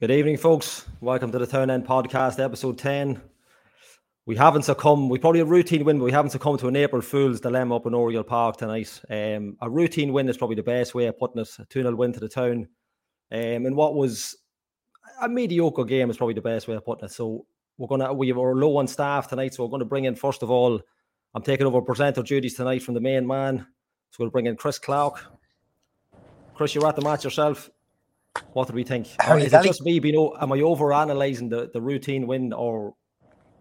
Good evening, folks. Welcome to the Town End Podcast, episode 10. We haven't succumbed, we probably a routine win, but we haven't succumbed to an April Fool's dilemma up in Oriel Park tonight. Um, a routine win is probably the best way of putting it. A 2 0 win to the town. Um, and what was a mediocre game is probably the best way of putting it. So we're gonna we are low on staff tonight, so we're going to bring in first of all. I'm taking over presenter duties tonight from the main man. So we'll bring in Chris Clark. Chris, you're at the match yourself. What do we think? How is it just me being? Am I over analysing the, the routine win, or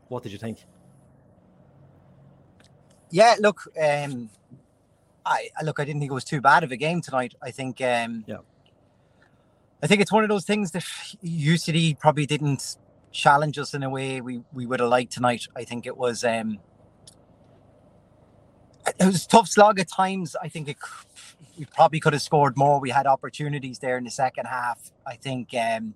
what did you think? Yeah, look, um, I look. I didn't think it was too bad of a game tonight. I think, um, yeah, I think it's one of those things that UCD probably didn't challenge us in a way we we would have liked tonight. I think it was. Um, it was a tough slog at times. I think it, we probably could have scored more. We had opportunities there in the second half. I think, um,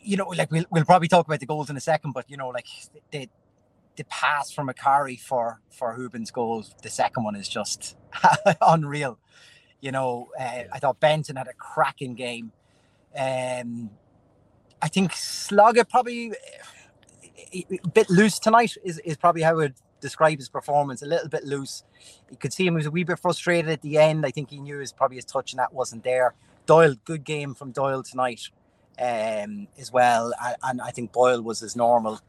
you know, like we'll, we'll probably talk about the goals in a second, but you know, like the the pass from Akari for for Hoban's goal, the second one is just unreal. You know, uh, I thought Benson had a cracking game. Um, I think Sloggett probably a bit loose tonight is, is probably how I would describe his performance. A little bit loose. You could see him he was a wee bit frustrated at the end. I think he knew his probably his touch and that wasn't there. Doyle, good game from Doyle tonight um, as well. And, and I think Boyle was his normal,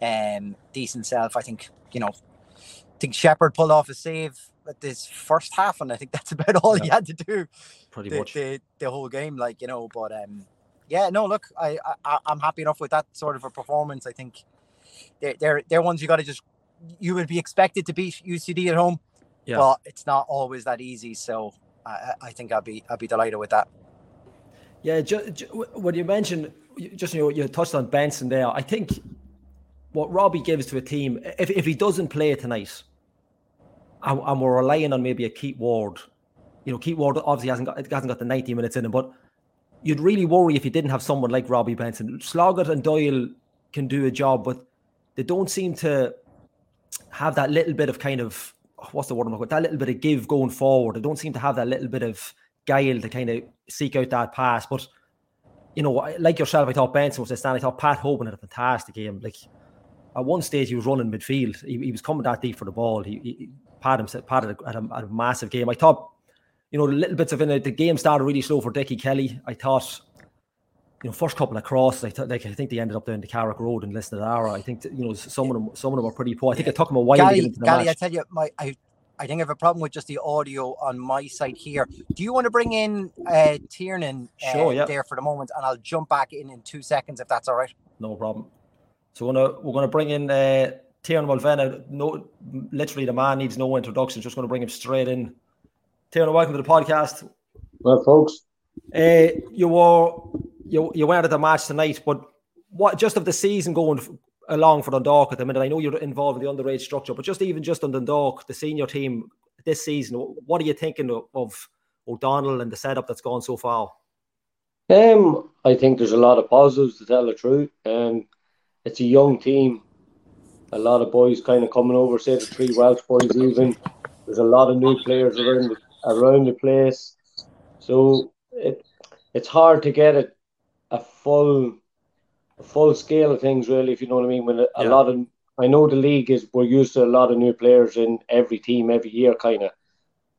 um, decent self. I think, you know, I think Shepherd pulled off a save at this first half, and I think that's about all yeah. he had to do. Pretty the, much the, the whole game, like you know. But um, yeah, no, look, I, I I'm happy enough with that sort of a performance. I think they're they're, they're ones you got to just you would be expected to beat UCD at home, yeah. but it's not always that easy. So I, I think I'd be I'd be delighted with that. Yeah, ju- ju- when you mentioned just you know you touched on Benson there, I think what Robbie gives to a team if if he doesn't play tonight, and, and we're relying on maybe a Keith Ward, you know, Keith Ward obviously hasn't got hasn't got the ninety minutes in him, but you'd really worry if you didn't have someone like Robbie Benson. Sloggett and Doyle can do a job, but they don't seem to have that little bit of kind of what's the word I'm looking that little bit of give going forward. They don't seem to have that little bit of guile to kind of seek out that pass. But you know, like yourself, I thought Benson was a stand. I thought Pat Hoban had a fantastic game. Like at one stage, he was running midfield. He, he was coming that deep for the ball. He, he Pat himself, Pat had a, had, a, had a, massive game. I thought, you know, the little bits of it. The game started really slow for Dickie Kelly. I thought you know, first couple of crosses, I, th- like, I think they ended up down the Carrick Road and Listed Ara. I think, you know, some of them, some of them were pretty poor. I think it took them a while Gally, to get into the Gally, match. I tell you, my, I, I think I have a problem with just the audio on my side here. Do you want to bring in uh, Tiernan uh, Sure, yeah. there for the moment, and I'll jump back in in two seconds if that's all right. No problem. So we're gonna we're gonna bring in uh, Tiernan Mulvena. No, literally the man needs no introduction. Just gonna bring him straight in. Tiernan, welcome to the podcast. Well, folks, Uh, you were you you weren't at the match tonight, but what just of the season going along for Dundalk at the minute? I know you're involved in the underage structure, but just even just on Dundalk, the senior team this season, what are you thinking of, O'Donnell and the setup that's gone so far? um, I think there's a lot of positives to tell the truth. Um, it's a young team. A lot of boys kind of coming over, say the three Welsh boys even. There's a lot of new players around the, around the place. So it it's hard to get a, a full a full scale of things really, if you know what I mean. When a, a Yeah. lot of I know the league is we're used to a lot of new players in every team every year kind of.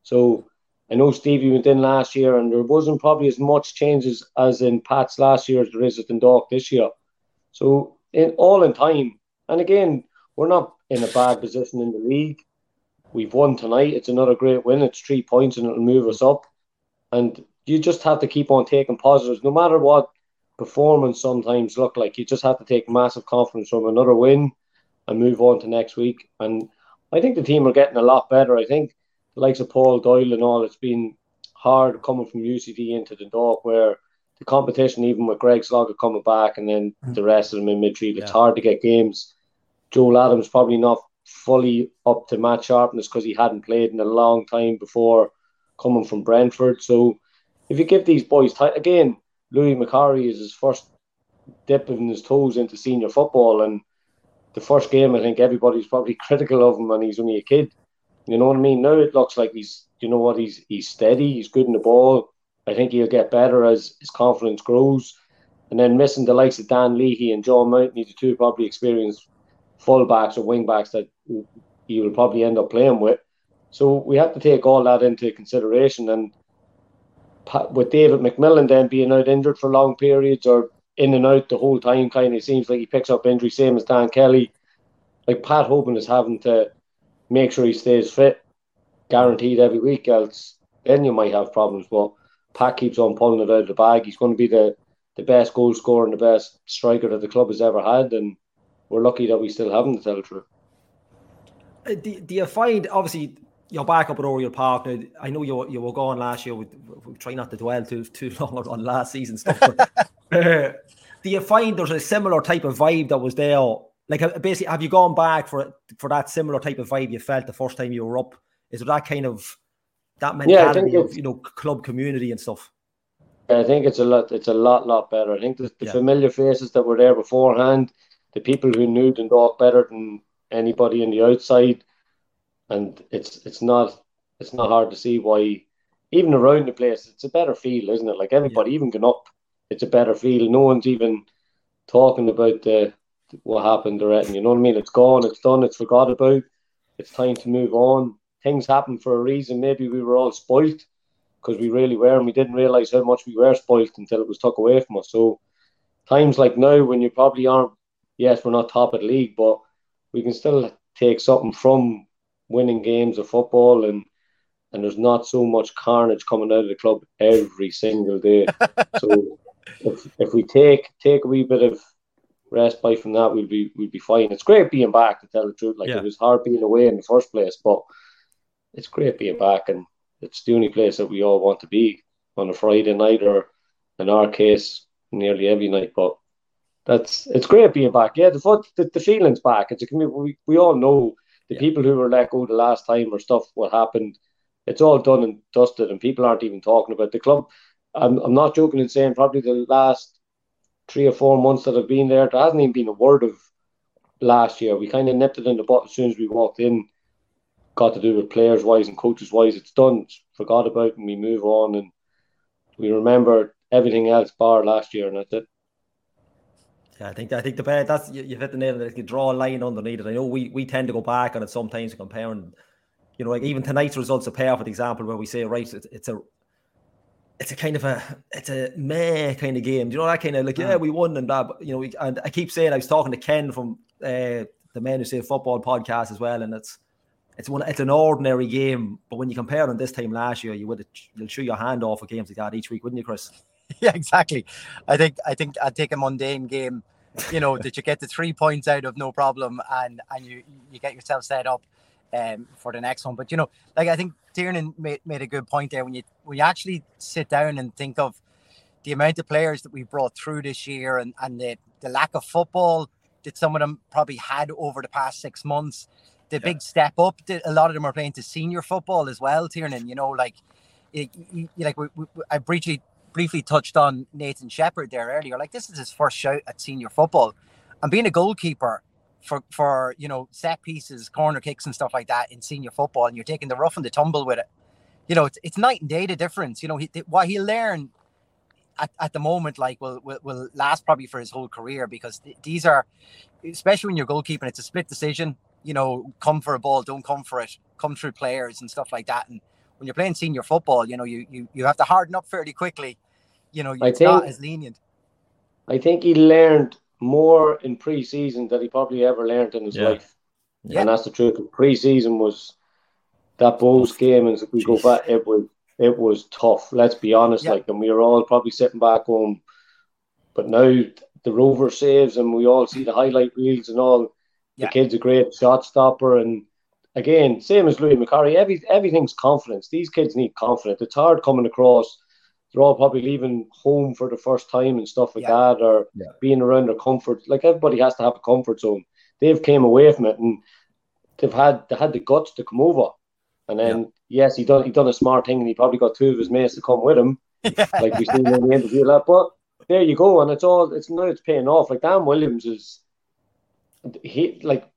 So I know Stevie went in last year and there wasn't probably as much changes as in Pat's last year as there is at Dundalk this year. So in all in time, and again, we're not in a bad position in the league. We've won tonight. It's another great win. It's three points and it'll move us up. And you just have to keep on taking positives, no matter what performance sometimes look like. You just have to take massive confidence from another win and move on to next week. And I think the team are getting a lot better. I think the likes of Paul Doyle and all, it's been hard coming from UCD into the dog where the competition, even with Greg Sloggett coming back and then mm. the rest of them in midfield, it's hard to get games. Joe Adams probably not fully up to match sharpness because he hadn't played in a long time before coming from Brentford. So if you give these boys time, again, Louis McCarry is his first dipping his toes into senior football and the first game I think everybody's probably critical of him and he's only a kid. You know what I mean? Now it looks like he's you know what, he's he's steady, he's good in the ball, I think he'll get better as his confidence grows. And then missing the likes of Dan Leahy and John Mountney, the two probably experienced fullbacks or wingbacks that he will probably end up playing with. So we have to take all that into consideration. And with David McMillan then being out injured for long periods or in and out the whole time, kind of seems like he picks up injury, same as Dan Kelly. Like Pat Hoban is having to make sure he stays fit, guaranteed every week, else then you might have problems. But Pat keeps on pulling it out of the bag. He's going to be the, the best goal scorer and the best striker that the club has ever had, and we're lucky that we still have him to tell the truth. Uh, do, do you find obviously you're back up at Oriel Park now? I know you you were gone last year. We, we try not to dwell too too long on last season stuff. But, uh, do you find there's a similar type of vibe that was there? Like basically, have you gone back for for that similar type of vibe you felt the first time you were up? Is there that kind of that mentality yeah, of you know club community and stuff? I think it's a lot. It's a lot, lot better. I think the, the yeah. familiar faces that were there beforehand, the people who knew Dundalk better than anybody in the outside, and it's it's not it's not hard to see why even around the place it's a better feel, isn't it? Like everybody, yeah. even going up, it's a better feel. No one's even talking about the what happened or anything. You know what I mean? It's gone, it's done, it's forgot about. It's time to move on. Things happen for a reason. Maybe we were all spoilt because we really were, and we didn't realize how much we were spoilt until it was took away from us. So times like now, when you probably aren't, yes, we're not top of the league, but we can still take something from winning games of football and and there's not so much carnage coming out of the club every single day. so if, if we take take a wee bit of rest respite from that, we'll be we'll be fine. It's great being back to tell the truth. Like yeah. it was hard being away in the first place, but it's great being back and it's the only place that we all want to be on a Friday night or in our case nearly every night. But that's it's great being back. Yeah, the foot the, the feeling's back. It's a we, we all know the yeah. people who were let go the last time or stuff what happened. It's all done and dusted, and people aren't even talking about the club. I'm I'm not joking in saying probably the last three or four months that I've been there, there hasn't even been a word of last year. We kind of nipped it in the butt as soon as we walked in. Got to do with players wise and coaches wise. It's done. It's forgot about, and we move on, and we remember everything else bar last year, and that's it. Yeah, I think I think the that's you, have hit the nail on it. You draw a line underneath it. I know we, we tend to go back on it sometimes comparing, you know, like even tonight's results a perfect example where we say, right, it's, it's a it's a kind of a it's a meh kind of game. Do you know that kind of like yeah, we won and blah. But, you know, we, and I keep saying I was talking to Ken from uh, the Men Who Say Football podcast as well, and it's it's one it's an ordinary game. But when you compare on this time last year, you would you'll show your hand off a games like that each week, wouldn't you, Chris? yeah, exactly. I think I think I'd take a mundane game, you know, that you get the three points out of no problem, and and you you get yourself set up um, for the next one. But you know, like I think Tiernan made, made a good point there when you when you actually sit down and think of the amount of players that we brought through this year and and the the lack of football that some of them probably had over the past six months. The yeah. big step up that a lot of them are playing to senior football as well, Tiernan. You know, like it, you, like we, we, I briefly briefly touched on Nathan Shepherd there earlier. Like this is his first shout at senior football, and being a goalkeeper for for you know set pieces, corner kicks, and stuff like that in senior football, and you're taking the rough and the tumble with it. You know, it's, it's night and day the difference. You know, he, what he'll learn at, at the moment, like will, will will last probably for his whole career because th- these are, especially when you're goalkeeping, it's a split decision. You know, come for a ball, don't come for it, come through players and stuff like that. And when you're playing senior football, you know, you you, you have to harden up fairly quickly you know, it's think, not as lenient. I think he learned more in pre-season than he probably ever learned in his yeah. life. Yeah. And that's the truth. Pre-season was that Bohs game, and if we Jeez. go back, it was it was tough. Let's be honest, yeah. like, and we were all probably sitting back home. But now the rover saves, and we all see the highlight reels and all. The kid's a great shot stopper, and again, same as Louis McCarry. Every everything's confidence. These kids need confidence. It's hard coming across they're all probably leaving home for the first time and stuff like yeah. that, or yeah. being around their comfort. Like everybody has to have a comfort zone. They've came away from it and they've had they had the guts to come over. And then yeah. yes, he done he done a smart thing and he probably got two of his mates to come with him, like we seen in the interview. That, but there you go, and it's all it's now it's paying off. Like Dan Williams is he like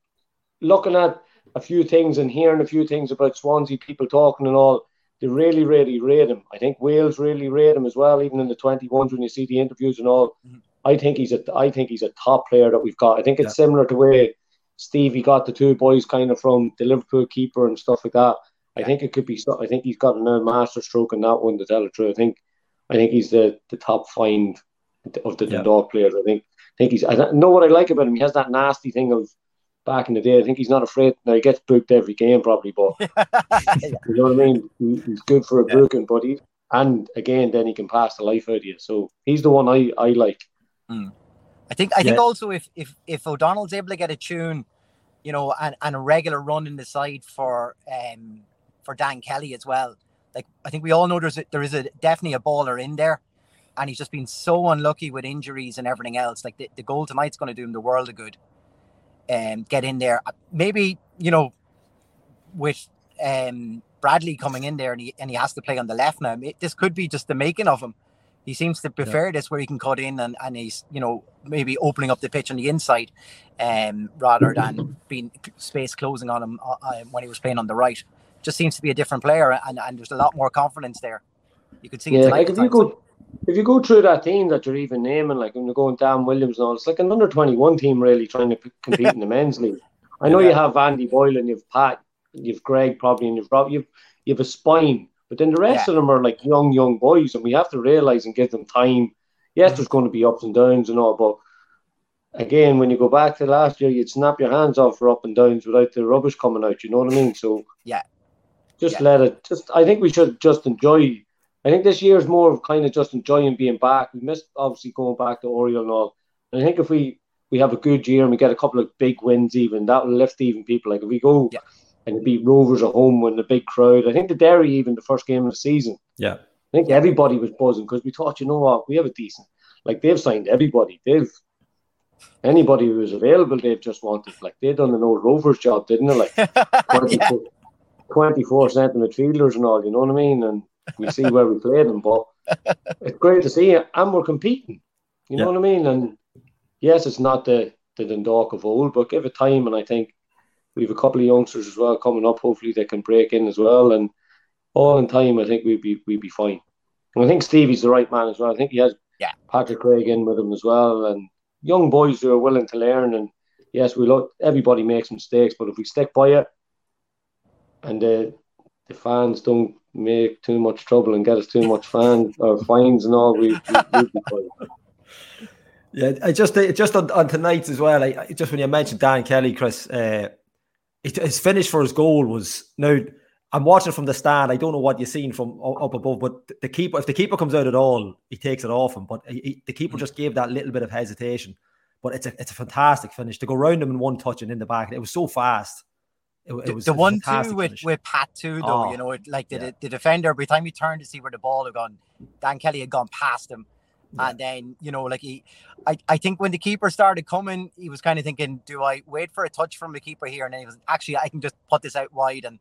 looking at a few things and hearing a few things about Swansea people talking and all they really, really rate him. I think Wales really rate him as well, even in the 21s when you see the interviews and all. Mm-hmm. I think he's a I think he's a top player that we've got. I think it's yeah. similar to where Stevie got the two boys kind of from the Liverpool keeper and stuff like that. I think it could be. I think he's got a master stroke in that one. To tell the truth, I think I think he's the, the top find of the yeah. dog players. I think I think he's. I know what I like about him. He has that nasty thing of back in the day. I think he's not afraid. Now he gets booked every game probably, but you know what I mean. He's good for a yeah. booking, but he and again then he can pass the life out of you. So he's the one I I like. Mm. I think I think also if if if O'Donnell's able to get a tune, you know, and, and a regular run in the side for um for Dan Kelly as well. Like I think we all know there's a, there is a definitely a baller in there, and he's just been so unlucky with injuries and everything else. Like the, the goal tonight's going to do him the world of good. And um, get in there, maybe you know, with um Bradley coming in there and he and he has to play on the left now. This could be just the making of him he seems to prefer yeah. this where he can cut in and, and he's, you know, maybe opening up the pitch on the inside um, rather than being space closing on him uh, uh, when he was playing on the right. Just seems to be a different player and, and there's a lot more confidence there. You could see yeah, like if you go if you go through that team that you're even naming, like when you're going Dan Williams and all, it's like an under 21 team really trying to compete in the men's league. I know yeah. you have Andy Boyle and you've Pat, you've Greg probably, and you've Rob, you've you have a spine but then the rest yeah. of them are like young, young boys, and we have to realize and give them time. Yes, there's going to be ups and downs and all, but again, when you go back to last year, you'd snap your hands off for up and downs without the rubbish coming out. You know what I mean? So yeah, just yeah. let it. Just I think we should just enjoy. I think this year is more of kind of just enjoying being back. We missed obviously going back to Oriel and all. And I think if we we have a good year and we get a couple of big wins, even that will lift even people. Like if we go. Yeah and beat Rovers at home with a big crowd. I think the Derry even the first game of the season. Yeah, I think everybody was buzzing because we thought, you know what, we have a decent. Like they've signed everybody. They've anybody who was available. They've just wanted like they done an old Rovers job, didn't they? Like 24, yeah. 24 cent midfielders and all. You know what I mean? And we see where we play them, but it's great to see, and we're competing. You know what I mean? And yes, it's not the the Dundalk of old, but give it time, and I think we have a couple of youngsters as well coming up. Hopefully, they can break in as well, and all in time, I think we'd be we'd be fine. And I think Stevie's the right man as well. I think he has yeah. Patrick Craig in with him as well, and young boys who are willing to learn. And yes, we look. Everybody makes mistakes, but if we stick by it, and the the fans don't make too much trouble and get us too much fans or fines and all, we, we, we'll be fine. Yeah, I just just on, on tonight as well. I, just when you mentioned Dan Kelly, Chris, uh, his finish for his goal was now. I'm watching from the stand. I don't know what you're seeing from up above, but the keeper, if the keeper comes out at all, he takes it off him. But he, the keeper just gave that little bit of hesitation. But it's a it's a fantastic finish to go round him in one touch and in the back. It was so fast. It, it was the one two with, with Pat too, though. Oh, you know, it, like the, yeah. the defender every time he turned to see where the ball had gone, Dan Kelly had gone past him. Yeah. And then, you know, like he, I, I think when the keeper started coming, he was kind of thinking, do I wait for a touch from the keeper here? And then he was actually, I can just put this out wide and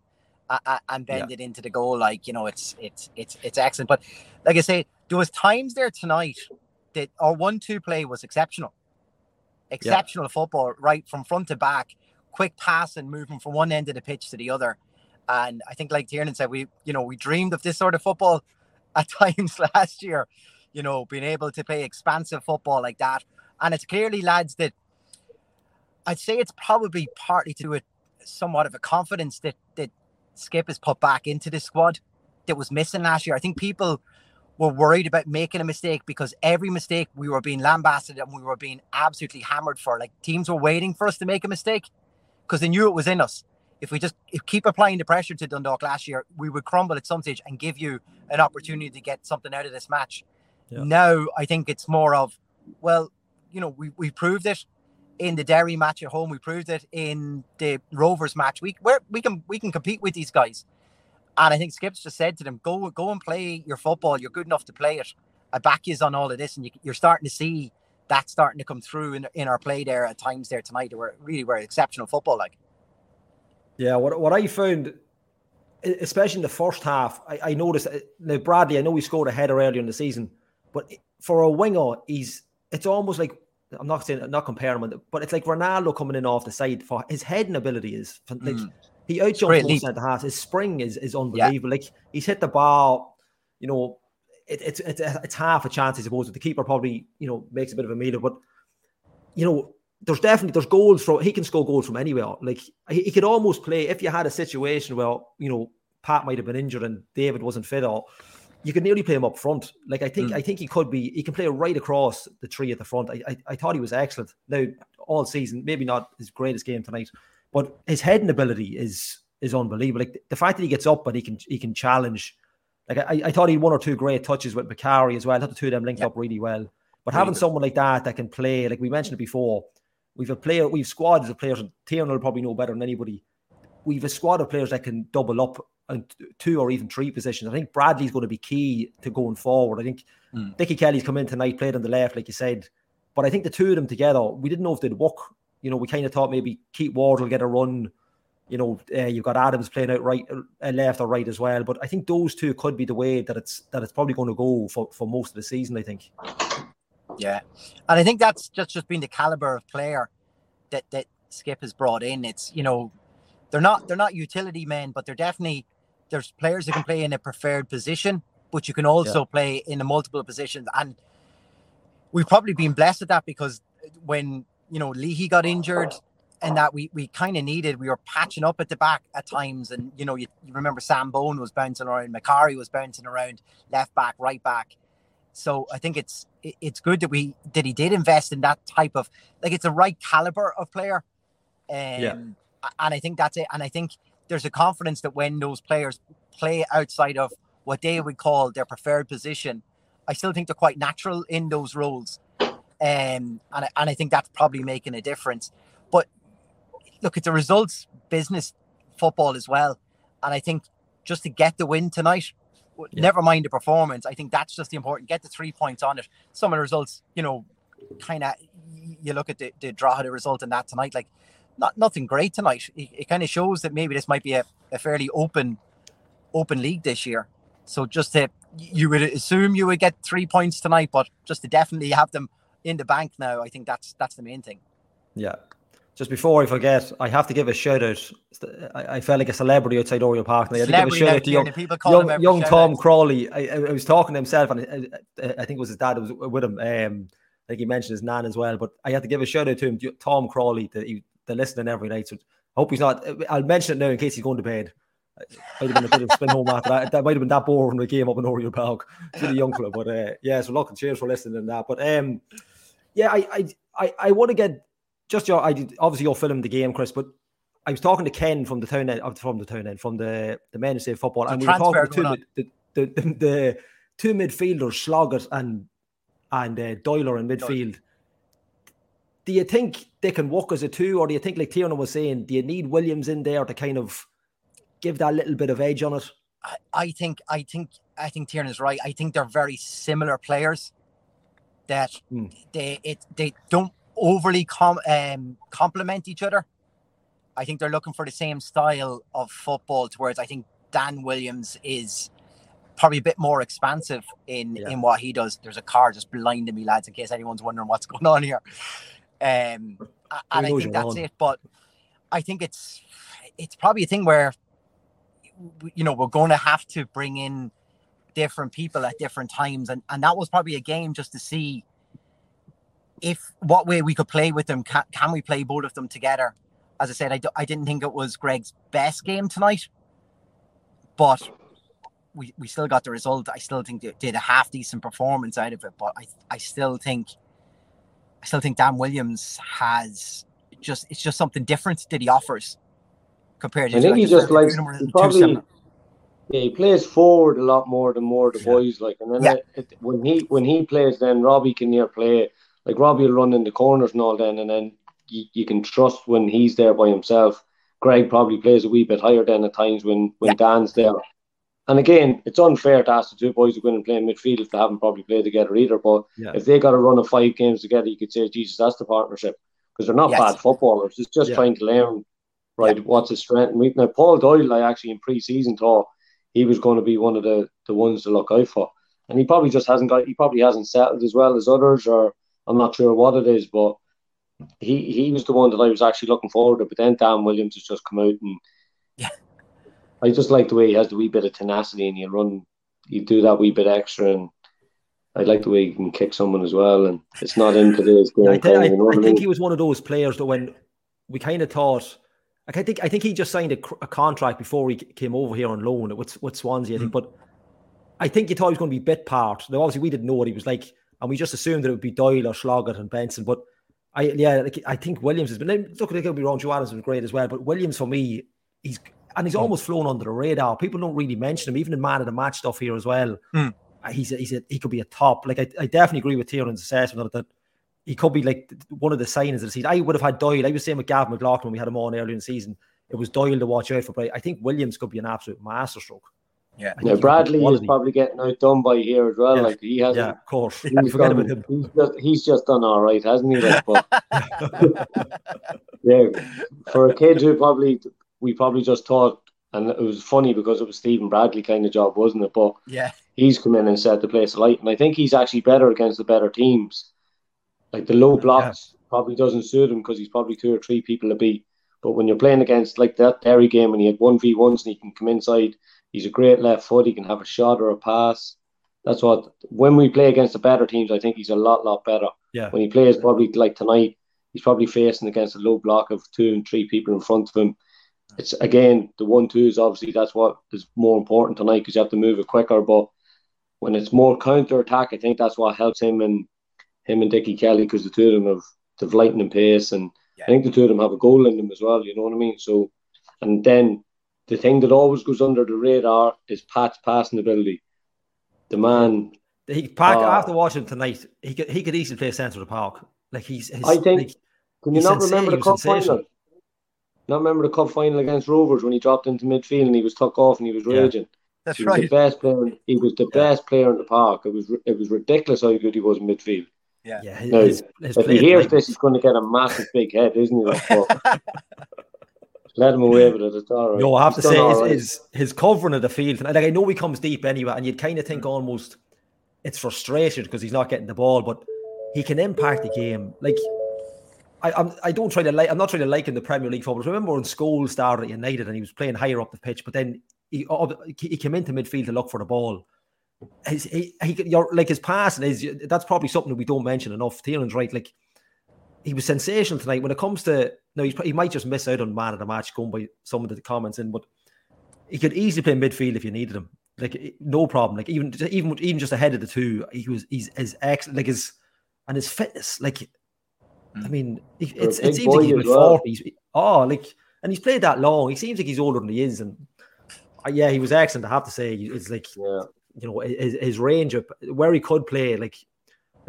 uh, and bend yeah. it into the goal. Like, you know, it's, it's, it's, it's excellent. But like I say, there was times there tonight that our one-two play was exceptional. Exceptional yeah. football, right from front to back, quick pass and movement from one end of the pitch to the other. And I think, like Tiernan said, we, you know, we dreamed of this sort of football at times last year you know, being able to play expansive football like that. And it's clearly, lads, that I'd say it's probably partly to it somewhat of a confidence that that Skip has put back into the squad that was missing last year. I think people were worried about making a mistake because every mistake we were being lambasted and we were being absolutely hammered for. Like teams were waiting for us to make a mistake because they knew it was in us. If we just if keep applying the pressure to Dundalk last year, we would crumble at some stage and give you an opportunity to get something out of this match. Yeah. Now I think it's more of, well, you know, we we proved it in the Derry match at home. We proved it in the Rovers match. We we we can we can compete with these guys. And I think Skips just said to them, go go and play your football. You're good enough to play it. I back you on all of this, and you, you're starting to see that starting to come through in, in our play there at times there tonight. Were really were exceptional football like. Yeah, what what I found especially in the first half, I, I noticed uh, now Bradley. I know he scored a header earlier in the season, but for a winger, he's it's almost like I'm not saying not comparing him, but it's like Ronaldo coming in off the side for his heading ability is like, mm. He outjumps most centre halves. His spring is is unbelievable. Yeah. Like he's hit the bar, you know, it, it's it's it's half a chance, I suppose. That the keeper probably you know makes a bit of a meal meter, but you know there's definitely there's goals from he can score goals from anywhere. Like he, he could almost play if you had a situation where you know Pat might have been injured and David wasn't fit, or you could nearly play him up front. Like I think mm. I think he could be he can play right across the tree at the front. I, I, I thought he was excellent. Now all season, maybe not his greatest game tonight, but his heading ability is is unbelievable. Like the fact that he gets up and he can he can challenge. Like I, I thought he had one or two great touches with Macari as well. I thought the two of them linked up really well. But having good. someone like that that can play, like we mentioned it before, we've a player, we've squads of players, and Tiernan will probably know better than anybody. We've a squad of players that can double up and two or even three positions. I think Bradley's going to be key to going forward. I think mm. Dickie Kelly's come in tonight, played on the left, like you said. But I think the two of them together, we didn't know if they'd work. You know, we kind of thought maybe Keith Ward will get a run. You know, uh, you've got Adams playing out right, uh, left or right as well. But I think those two could be the way that it's that it's probably going to go for, for most of the season. I think. Yeah, and I think that's just just been the caliber of player that that Skip has brought in. It's you know, they're not they're not utility men, but they're definitely there's players that can play in a preferred position, but you can also yeah. play in a multiple positions. And we've probably been blessed with that because when you know Leahy got injured and that we we kind of needed, we were patching up at the back at times. And you know, you, you remember Sam Bone was bouncing around, Macari was bouncing around, left back, right back. So I think it's it's good that we that he did invest in that type of like it's the right caliber of player. Um, yeah. And I think that's it. And I think there's a confidence that when those players play outside of what they would call their preferred position, I still think they're quite natural in those roles. Um, and, I, and I think that's probably making a difference. Look, it's a results business football as well. And I think just to get the win tonight, yeah. never mind the performance, I think that's just the important. Get the three points on it. Some of the results, you know, kind of, you look at the, the draw, the result in that tonight, like not nothing great tonight. It, it kind of shows that maybe this might be a, a fairly open open league this year. So just to you would assume you would get three points tonight, but just to definitely have them in the bank now, I think that's that's the main thing. Yeah. Just before I forget, I have to give a shout out. I, I felt like a celebrity outside Oriel Park. I had to give a shout out to young, young, young Tom Crawley. I, I, was talking to himself, and I, I, think it was his dad was with him. Um, I think he mentioned his nan as well. But I had to give a shout out to him, Tom Crawley. That he, they're listening every night. So I hope he's not. I'll mention it now in case he's going to bed. Might have been a bit of spin home after that. That might have been that boring the game up in Oriel Park. Really young club, but uh, yeah. So look, cheers for listening and that. But um, yeah, I I I, I want to get just your. I did, obviously you're filming the game, Chris, but I was talking to Ken from the town end, from the town end, from the the men who say football, and we were talking to the, the, the, the, two midfielders, Sloggett and and uh, Doyler in midfield. Do you think they can walk as a two, or do you think, like Tiernan was saying, do you need Williams in there to kind of give that little bit of edge on it? I, I think, I think, I think Tiernan is right. I think they're very similar players. That hmm. they it they don't overly com, um, complement each other. I think they're looking for the same style of football. Towards I think Dan Williams is probably a bit more expansive in yeah. in what he does. There's a car just blinding me, lads, in case anyone's wondering what's going on here. Um, and I think that's it. But I think it's it's probably a thing where you know we're going to have to bring in different people at different times, and and that was probably a game just to see if what way we could play with them. Can, can we play both of them together? As I said, I, I didn't think it was Greg's best game tonight, but we, we still got the result. I still think they did a half decent performance out of it, but I I still think I still think Dan Williams has just it's just something different that he offers compared to. I think like he just likes he probably yeah he plays forward a lot more than more the yeah. boys like, and then yeah. it, it, when he when he plays, then Robbie can near play like Robbie will run in the corners and all then, and then you, you can trust when he's there by himself. Greg probably plays a wee bit higher than at times when when yeah. Dan's there. And again, it's unfair to ask the two boys who go in and play in midfield if they haven't probably played together either. But yeah. if they got a run of five games together, you could say, Jesus, that's the partnership. Because they're not yes. bad footballers. It's just yeah. trying to learn, right, yeah. what's his strength and weakness. Now, Paul Doyle, I actually in pre season thought he was going to be one of the, the ones to look out for. And he probably just hasn't got, he probably hasn't settled as well as others, or I'm not sure what it is, but he, he was the one that I was actually looking forward to. But then Dan Williams has just come out and Yeah. I just like the way he has the wee bit of tenacity and you run, you do that wee bit extra and I like the way he can kick someone as well, and it's not in today's game. I, think, I, I think he was one of those players that when we kind of thought, like I think I think he just signed a, a, contract before he came over here on loan with with Swansea. I think, mm. but I think you thought he was going to be bit part. Now, obviously, we didn't know what he was like, and we just assumed that it would be Doyle or Sloggett and Benson. But I, yeah, like, I think Williams has been. Look, it could be wrong. Joe Adams was great as well, but Williams for me, he's and he's mm. almost flown under the radar. People don't really mention him, even in man of the match stuff here as well. Mm he's a, he's a, he could be a top. Like I, I definitely agree with Tiernan's assessment that he could be like one of the signings of the season. I would have had Doyle. I was saying with Gav McLaughlin when we had him on earlier in the season. It was Doyle to watch out for, but I think Williams could be an absolute masterstroke. Yeah, yeah Bradley is probably getting outdone by here as well. Yeah. Like he has, yeah, of course. He's, forget done, about him. He's just, he's just done all right, hasn't he? Like, but, yeah, for a kid who probably we probably just thought and it was funny because it was Stephen Bradley kind of job, wasn't it? But yeah, he's come in and set the place alight, and I think he's actually better against the better teams. Like the low blocks yeah. probably doesn't suit him because he's probably two or three people to beat. But when you're playing against like that Derry game when he had one v ones and he can come inside, he's a great left foot. He can have a shot or a pass. That's what when we play against the better teams, I think he's a lot lot better. Yeah. When he plays probably like tonight, he's probably facing against a low block of two and three people in front of him it's again the one two is obviously that's what is more important tonight because you have to move it quicker. But when it's more counter attack, I think that's what helps him and him and Dickie Kelly because the two of them have the lightning pace and yeah. I think the two of them have a goal in them as well. You know what I mean? So and then the thing that always goes under the radar is Pat's passing ability. The man. He Park uh, after watching tonight, he could he could easily play centre of the park. Like he's. His, I think. Like, can you not remember the cup final? Not remember the cup final against Rovers when he dropped into midfield and he was tucked off and he was raging. That's he right. Was the best player. He was the yeah. best player in the park. It was it was ridiculous how good he was in midfield. Yeah. yeah now, his, his if he hears this, he's going to get a massive big head, isn't he? Like, let him away with it. It's all right. No, I have he's to say, his, right. his, his covering of the field, and like I know he comes deep anyway, and you'd kind of think mm. almost it's frustration because he's not getting the ball, but he can impact the game. Like I, I'm, I don't try to like. I'm not trying to liken the Premier League football. Remember when Scholes started at United and he was playing higher up the pitch, but then he he came into midfield to look for the ball. His, he, he, you're, like his passing is that's probably something that we don't mention enough. Tiernan's right. Like he was sensational tonight. When it comes to no, he might just miss out on man of the match going by some of the comments in, but he could easily play midfield if you needed him. Like no problem. Like even even even just ahead of the two, he was he's his excellent. Like his and his fitness. Like I mm. mean, it's, it seems like he's well. 40s. Oh, like, and he's played that long. He seems like he's older than he is. And uh, yeah, he was excellent. I have to say, it's like, yeah. you know, his, his range of where he could play, like,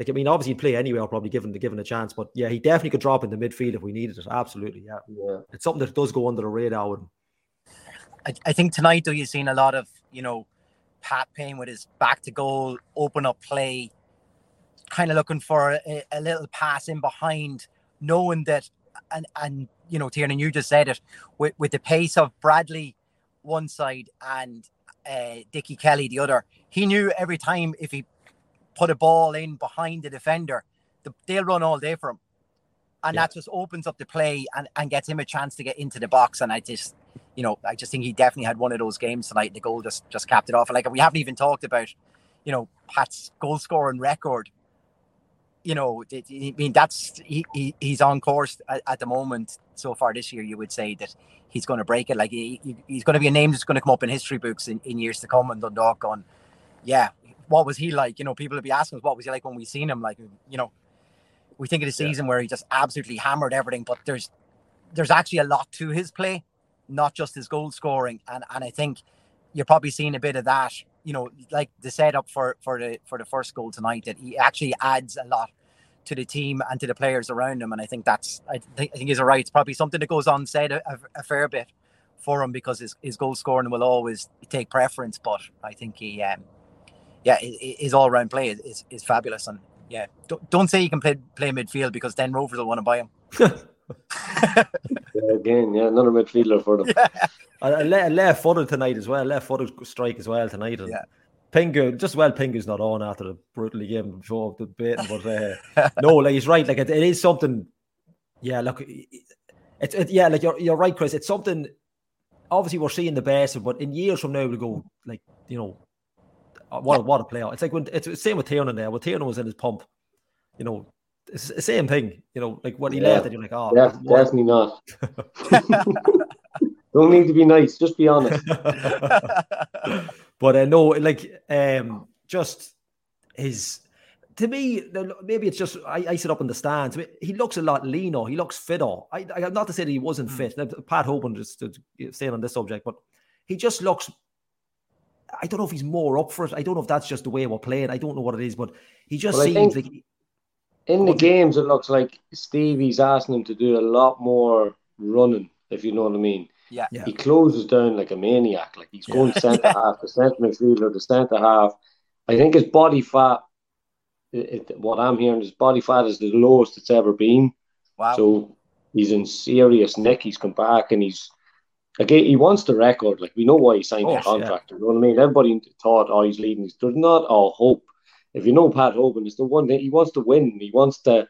like I mean, obviously he'd play anywhere, probably given the given a chance. But yeah, he definitely could drop in the midfield if we needed it. Absolutely, yeah. Yeah, it's something that does go under the radar. And I, I think tonight, though, you've seen a lot of you know Pat Payne with his back to goal, open up play, kind of looking for a, a, little pass in behind, knowing that, and and you know, Tiernan, you just said it, with, with the pace of Bradley one side and uh, Dickie Kelly the other, he knew every time if he put a ball in behind the defender, the, they'll run all day for him. And yeah. that just opens up the play and, and gets him a chance to get into the box. And I just, you know, I just think he definitely had one of those games tonight. The goal just just capped it off. And like we haven't even talked about, you know, Pat's goal scoring record you know, I mean, that's he, he he's on course at, at, the moment so far this year. You would say that he's going to break it. Like he, he's going to be a name that's going to come up in history books in, in years to come. And Dundalk on, yeah, what was he like? You know, people will be asking us what was he like when we seen him. Like, you know, we think of the season yeah. where he just absolutely hammered everything, but there's there's actually a lot to his play, not just his goal scoring. And and I think you're probably seeing a bit of that you know, like the setup for for the for the first goal tonight, that he actually adds a lot to the team and to the players around him. And I think that's I think I think he's right. It's probably something that goes on said a, a, fair bit for him because his, his goal scoring will always take preference. But I think he, um, yeah, his all round play is, is, is fabulous. And yeah, don't, don't say he can play play midfield because then Rovers will want to buy him. yeah, again, yeah, another midfielder for them. Yeah. A, left, left footed tonight as well. Left footed strike as well tonight. And yeah. Pingu, just well, Pingu's not on after the brutally game before the bit, but uh, no, like he's right. Like it, it is something. Yeah, look, it's it, yeah, like you're you're right, Chris. It's something obviously we're seeing the best of, but in years from now we'll go like you know, uh, what what a player! It's like when it's the same with Tiernan there. When Tiernan was in his pump, you know, it's the same thing. You know, like what he yeah. left, and you're like, oh, yeah, definitely not. Don't need to be nice. Just be honest. but uh, no, like um, just his to me, maybe it's just I, I sit up in the stands. He looks a lot leaner. He looks fitter. I, I not to say that he wasn't mm. fit. Pat Hoban just to staying on this subject, but he just looks. I don't know if he's more up for it. I don't know if that's just the way we're playing. I don't know what it is, but he just well, seems like. in the games, it looks like Stevie's asking him to do a lot more running, if you know what I mean. Yeah. yeah. He closes down like a maniac. Like he's going yeah. centre half, the centre midfielder, the centre half. I think his body fat it, what I'm hearing his body fat is the lowest it's ever been. Wow. So he's in serious nick. He's come back and he's again he wants the record. Like we know why he signed oh, the contract. Yeah. You know what I mean? Everybody thought, oh, he's leading. There's not all hope. If you know Pat Hoban, it's the one that he wants to win. He wants to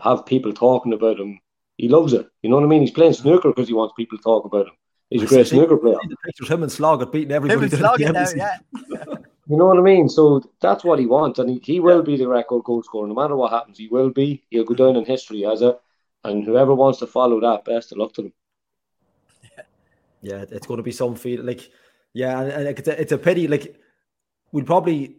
have people talking about him. He loves it. You know what I mean? He's playing snooker because he wants people to talk about him. He's a great snooker player. The pictures him and Sloggett beating everybody. Him now, yeah. You know what I mean? So that's what he wants, and he, he will be the record goal scorer. No matter what happens, he will be. He'll go down in history as a, And whoever wants to follow that, best of luck to them. Yeah, it's going to be some feel like, yeah, and, and it's, a, it's a pity. Like, we'll probably,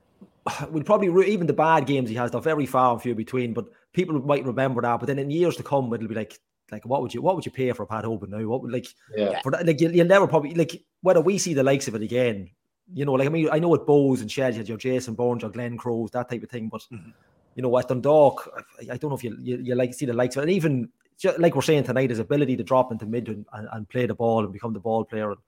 we'll probably even the bad games he has, they're very far and few between. But people might remember that. But then in years to come, it'll be like, like what would you what would you pay for a Pat Hoban now? What would like yeah. for that? Like you'll, you'll never probably like whether we see the likes of it again you know, like I mean, I know at Bohs and Shed, you had your Jason Byrnes, your Glen Crowes, that type of thing. But mm-hmm. you know, at Dundalk, I, I, don't know if you, you, you like see the likes of it. And even just, like we're saying tonight, his ability to drop into mid and, and, and, play the ball and become the ball player. And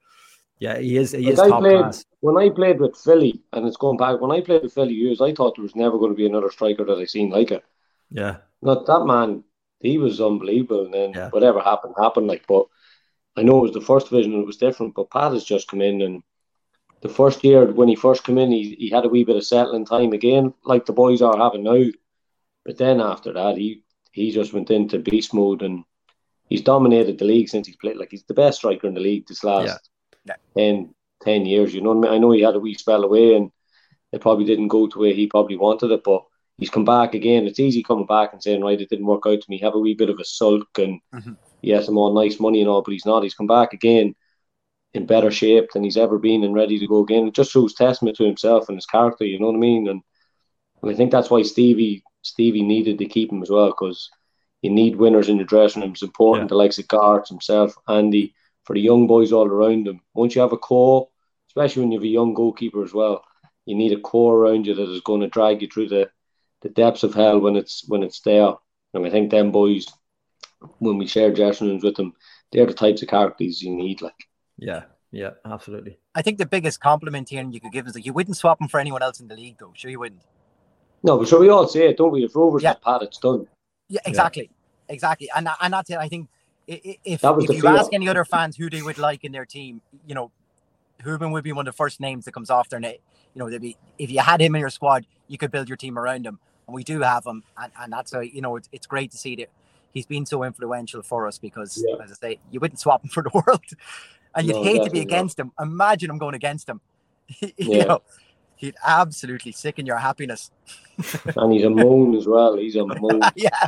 yeah, he is. He is top played, class. When I played with Philly, and it's going back. When I played with Philly years, I thought there was never going to be another striker that I seen like it. Yeah, not that man. He was unbelievable, and then yeah. whatever happened happened. Like, but I know it was the first division; it was different. But Pat has just come in and the first year when he first came in, he, he had a wee bit of settling time again, like the boys are having now. But then after that, he he just went into beast mode and he's dominated the league since he's played. Like he's the best striker in the league this last yeah. 10, 10 years. You know what I mean? I know he had a wee spell away and it probably didn't go to where he probably wanted it, but he's come back again. It's easy coming back and saying, right, it didn't work out to me. Have a wee bit of a sulk and mm-hmm. yes, I'm on nice money and all, but he's not. He's come back again in better shape than he's ever been and ready to go again. It just shows testament to himself and his character, you know what I mean? And, and I think that's why Stevie Stevie needed to keep him as well because you need winners in the dressing room. It's important. Yeah. The likes of Garth himself, Andy, for the young boys all around them. Once you have a core, especially when you have a young goalkeeper as well, you need a core around you that is going to drag you through the, the depths of hell when it's when it's there. And I think them boys, when we share dressing rooms with them, they're the types of characters you need. Like yeah, yeah, absolutely. I think the biggest compliment here you could give is that you wouldn't swap him for anyone else in the league, though. Sure, you wouldn't. No, but sure, we all say it, don't we? If Rovers yeah. Pat, it's done. Yeah, exactly, yeah. exactly, and and that's it. I think if if you fear. ask any other fans who they would like in their team, you know, Hoban would be one of the first names that comes off their name. You know, there'd be if you had him in your squad, you could build your team around him, and we do have him, and, and that's a you know it's, it's great to see that he's been so influential for us because, yeah. as I say, you wouldn't swap him for the world and you'd no, hate to be against not. him. Imagine him going against him. you yeah. know, he'd absolutely sicken your happiness. and he's a moan as well. He's a moan. yeah.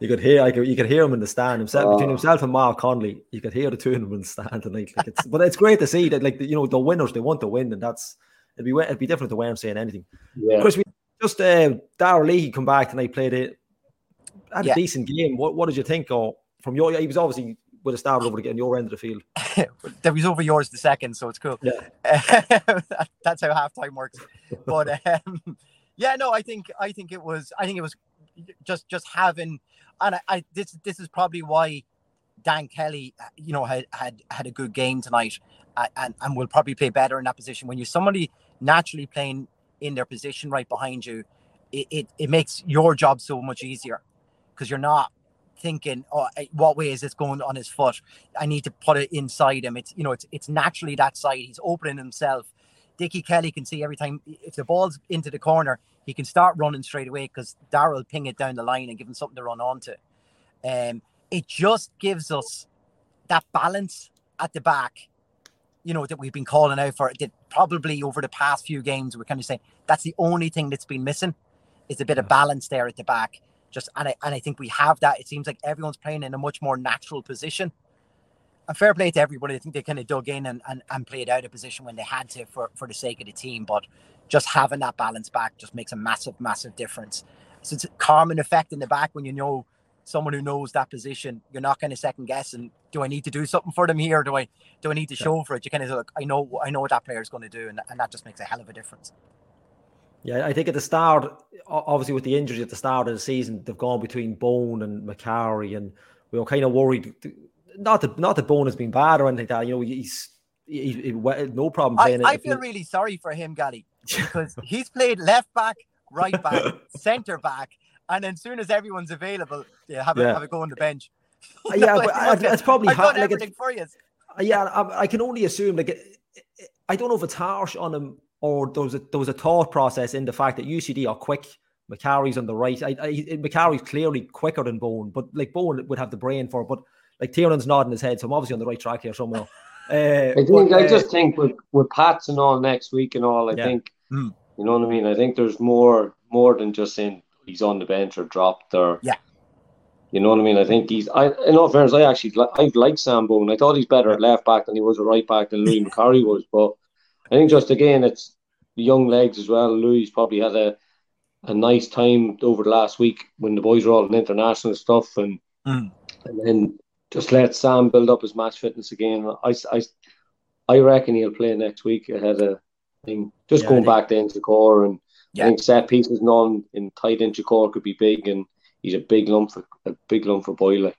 You could hear, I could, you could hear him in the stand himself oh. between himself and Mark Conley. You could hear the two of them in the stand tonight. Like it's, but it's great to see that, like you know, the winners they want to win, and that's it'd be it'd be different the way I'm saying anything. Yeah. Chris, we just uh, Darrell Lee come back tonight, played it, had a yeah. decent game. What what did you think? Or from your, he was obviously would have started over again your end of the field. that was over yours the second, so it's cool. Yeah. that's how halftime works. But um, yeah, no, I think I think it was I think it was just just having and I, I this this is probably why Dan Kelly, you know, had had had a good game tonight, and and will probably play better in that position. When you're somebody naturally playing in their position right behind you, it, it, it makes your job so much easier because you're not thinking, oh, what way is this going on his foot? I need to put it inside him. It's you know, it's it's naturally that side. He's opening himself. Dickie Kelly can see every time if the ball's into the corner, he can start running straight away because Daryl ping it down the line and give him something to run onto. Um, it just gives us that balance at the back, you know, that we've been calling out for. That probably over the past few games, we're kind of saying that's the only thing that's been missing is a bit of balance there at the back. Just and I and I think we have that. It seems like everyone's playing in a much more natural position. And fair play to everybody. I think they kind of dug in and, and, and played out a position when they had to for, for the sake of the team. But just having that balance back just makes a massive, massive difference. So it's a calming effect in the back when you know someone who knows that position. You're not going to second guess and Do I need to do something for them here? Do I do I need to show for it? You kind of look. I know I know what that player is going to do, and, and that just makes a hell of a difference. Yeah, I think at the start, obviously with the injuries at the start of the season, they've gone between Bone and Macari, and we were kind of worried. Not that not that Bone has been bad or anything like that. You know, he's he, he, no problem playing. I, I feel really sorry for him, Gally, because he's played left back, right back, centre back, and then as soon as everyone's available, yeah, have, yeah. A, have a go on the bench. Uh, yeah, like, but I, it's probably I've done everything for you. Uh, yeah, I, I, can only assume like I don't know if it's harsh on him or there was a there was a thought process in the fact that UCD are quick. Macari's on the right. I, I, Macari's clearly quicker than Bone, but like Bone would have the brain for it. But like Tiernan's nodding his head, so I'm obviously on the right track here somewhere. Uh, I think but, I uh, just think with with Pats and all next week and all, I yeah. think mm. you know what I mean. I think there's more more than just saying he's on the bench or dropped or yeah. You know what I mean? I think he's. I in all fairness, I actually I like Sam Bone. I thought he's better at left back than he was at right back than Louis Macari was. But I think just again, it's the young legs as well. Louis probably had a a nice time over the last week when the boys were all in international stuff and mm. and then just let Sam build up his match fitness again. I, I, I reckon he'll play next week ahead of thing. Just yeah, going back to Inchicore and yeah. I think set pieces non in tight Inchicore could be big and he's a big lump for a big lump for boy like.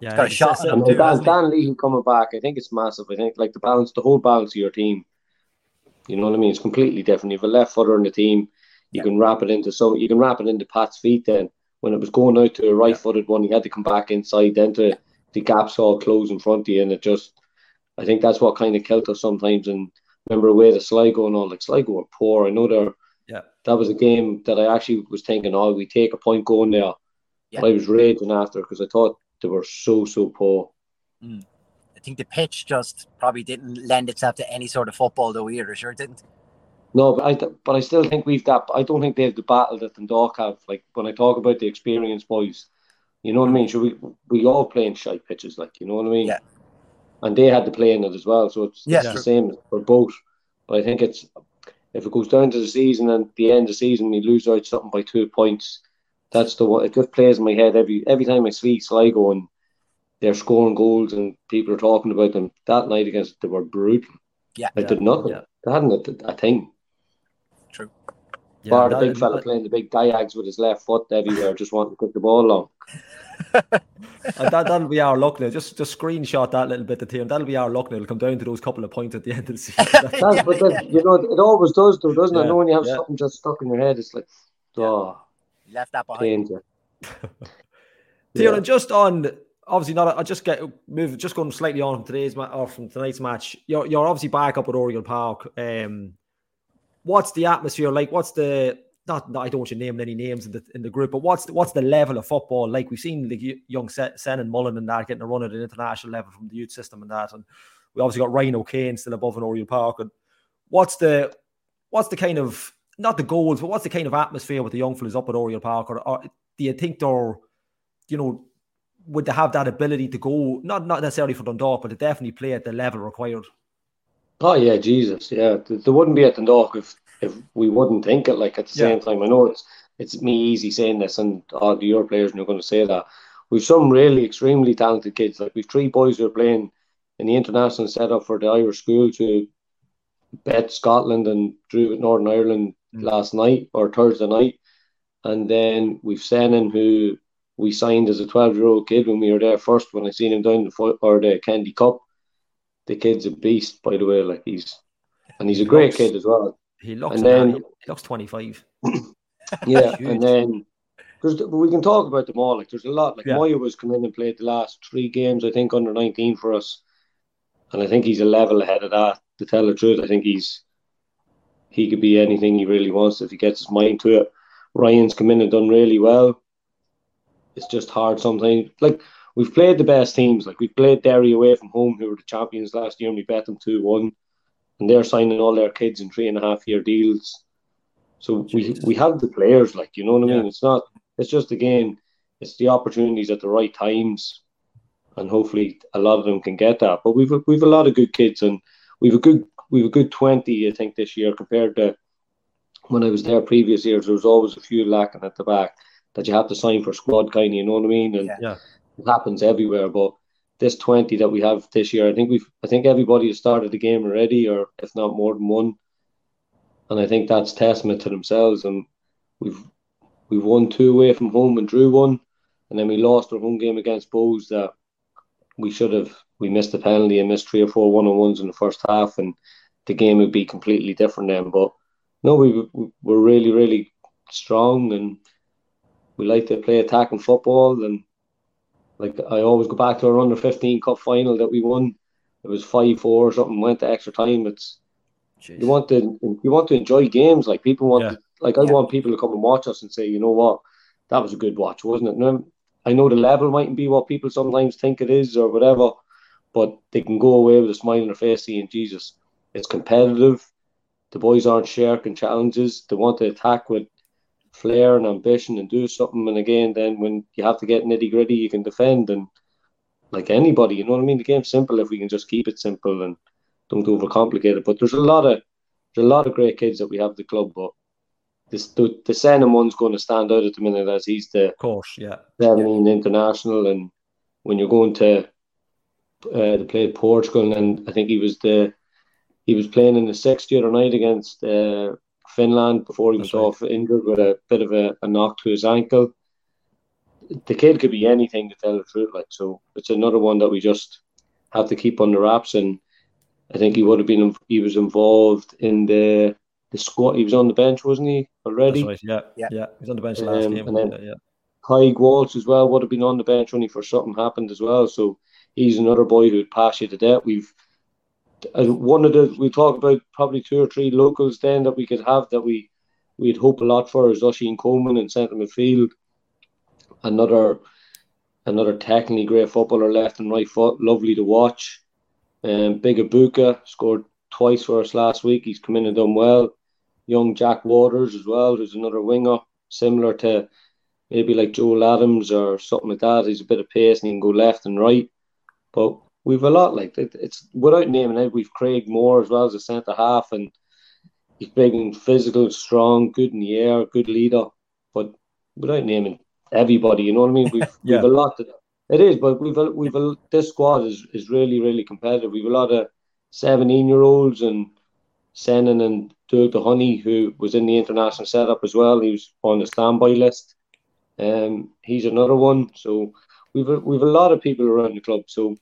Yeah, got a shot. And Dan, Dan Lee coming back, I think it's massive. I think like the balance, the whole balance of your team. You know what I mean? It's completely different. You have a left footer in the team. You yeah. can wrap it into so you can wrap it into Pat's feet then when it was going out to a right footed one, he had to come back inside, then to the gaps all close in front of you. And it just, I think that's what kind of killed us sometimes. And remember, away the Sligo and all, like Sligo were poor. I know they're, yeah, that was a game that I actually was thinking, oh, we take a point going there. Yeah. But I was raging after because I thought they were so, so poor. Mm. I think the pitch just probably didn't lend itself to any sort of football, though, either. Sure, it didn't. No, but I but I still think we've that. I don't think they have the battle that Dundalk have. Like when I talk about the experienced boys, you know what I mean. So we we all play in shy pitches, like you know what I mean. Yeah. And they had to play in it as well, so it's, yeah, it's the same for both. But I think it's if it goes down to the season and the end of the season we lose out something by two points, that's the one. It just plays in my head every every time I see Sligo and they're scoring goals and people are talking about them. That night against they were brutal. Yeah, I did nothing. Yeah. They hadn't a, a thing. Yeah, or the big fella that, playing the big diags with his left foot everywhere, just wanting to kick the ball along. and that, that'll be our luck now. Just just screenshot that little bit of team. That'll be our luck now. It'll come down to those couple of points at the end of the season. That's, yeah, but yeah. you know, it always does, though, doesn't yeah, it? Know when you have something just stuck in your head, it's like, oh, left that behind. Tiernan, just on obviously not. I just get move. Just going slightly on from today's or from tonight's match. You're you're obviously back up at Oriel Park. Um, what's the atmosphere like? What's the not, not I don't want to name any names in the in the group, but what's the, what's the level of football like? We've seen the young Sen and Mullen and that getting a run at an international level from the youth system and that, and we obviously got Ryan O'Kane still above in Oriel Park. And what's the what's the kind of not the goals, but what's the kind of atmosphere with the young fellas up at Oriel Park? Or, or do you think they're, you know, would they have that ability to go not not necessarily for Dundalk, but to definitely play at the level required? Oh yeah, Jesus, yeah. There wouldn't be at Dundalk if if we wouldn't think it. Like at the yeah. same time, I know it's it's me easy saying this, and all the your players are going to say that. We've some really extremely talented kids. Like we've three boys who are playing in the international setup for the Irish schools who bet Scotland and drew with Northern Ireland mm. last night or Thursday night, and then we've Senan who we signed as a twelve year old kid when we were there first. When I seen him down the foot or the Candy Cup, the kid's a beast, by the way. Like he's and he's a great kid as well. He looks and then, he looks twenty five. yeah, and then there's we can talk about them all. Like there's a lot. Like yeah. Moya was come in and played the last three games, I think, under nineteen for us, and I think he's a level ahead of that. To tell the truth, I think he's he could be anything he really wants if he gets his mind to it. Ryan's come in and done really well. It's just hard sometimes. Like we've played the best teams. Like we played Derry away from home, who were the champions last year, and we bet them two one, and they're signing all their kids in three and a half year deals. So we we have the players, like you know what I mean. Yeah. It's not. It's just again, it's the opportunities at the right times, and hopefully a lot of them can get that. But we've we've a lot of good kids, and we've a good we've a good twenty, I think, this year compared to when I was there previous years. There was always a few lacking at the back that you have to sign for squad kind. You know what I mean? And yeah. it happens everywhere, but this 20 that we have this year, I think we've I think everybody has started the game already, or if not more than one and I think that's testament to themselves. And we've we've won two away from home and drew one, and then we lost our home game against Bohs that we should have. We missed the penalty and missed three or four one on ones in the first half, and the game would be completely different then. But no, we we're really really strong, and we like to play attacking football. And like I always go back to our under fifteen cup final that we won. It was five four or something. Went to extra time. It's Jeez. You want to you want to enjoy games. Like people want, yeah. to, like I yeah. want people to come and watch us and say, you know what, that was a good watch, wasn't it? And I know the level mightn't be what people sometimes think it is or whatever, but they can go away with a smile on their face saying, Jesus, it's competitive. The boys aren't shirking challenges. They want to attack with flair and ambition and do something. And again, then when you have to get nitty gritty, you can defend and like anybody, you know what I mean? The game's simple if we can just keep it simple and don't overcomplicate it. But there's a lot of there's a lot of great kids that we have at the club, but this the the Senan one's going to stand out at the minute as he's the of course, yeah, 17 yeah. international, and when you're going to uh, to play Portugal, and I think he was the he was playing in the sixth the other night against uh, Finland before he was right. off injured with a bit of a, a knock to his ankle. The kid could be anything to tell the truth, like so. It's another one that we just have to keep under wraps and I think he would have been. He was involved in the the squad. He was on the bench, wasn't he already? Right, yeah, yeah, yeah. He was on the bench last um, game. And then yeah, Kai Walsh as well would have been on the bench only for something happened as well. So he's another boy who'd pass you to death. We've one of the we talk about probably two or three locals then that we could have that we we'd hope a lot for is Oisín Coleman in centre midfield. Another another technically great footballer, left and right foot, lovely to watch. Um, Big Abuka scored twice for us last week. He's come in and done well. Young Jack Waters as well, who's another winger, similar to maybe like Joe Adams or something like that. He's a bit of pace and he can go left and right. But we've a lot like it, it's without naming it. We've Craig Moore as well as a centre half, and he's big and physical, strong, good in the air, good leader. But without naming everybody, you know what I mean? We've yeah. we've a lot to it is, but we've a, we've a, this squad is, is really really competitive. We've a lot of seventeen year olds and Senan and Doug the Honey who was in the international setup as well. He was on the standby list. Um, he's another one. So we've a, we've a lot of people around the club. So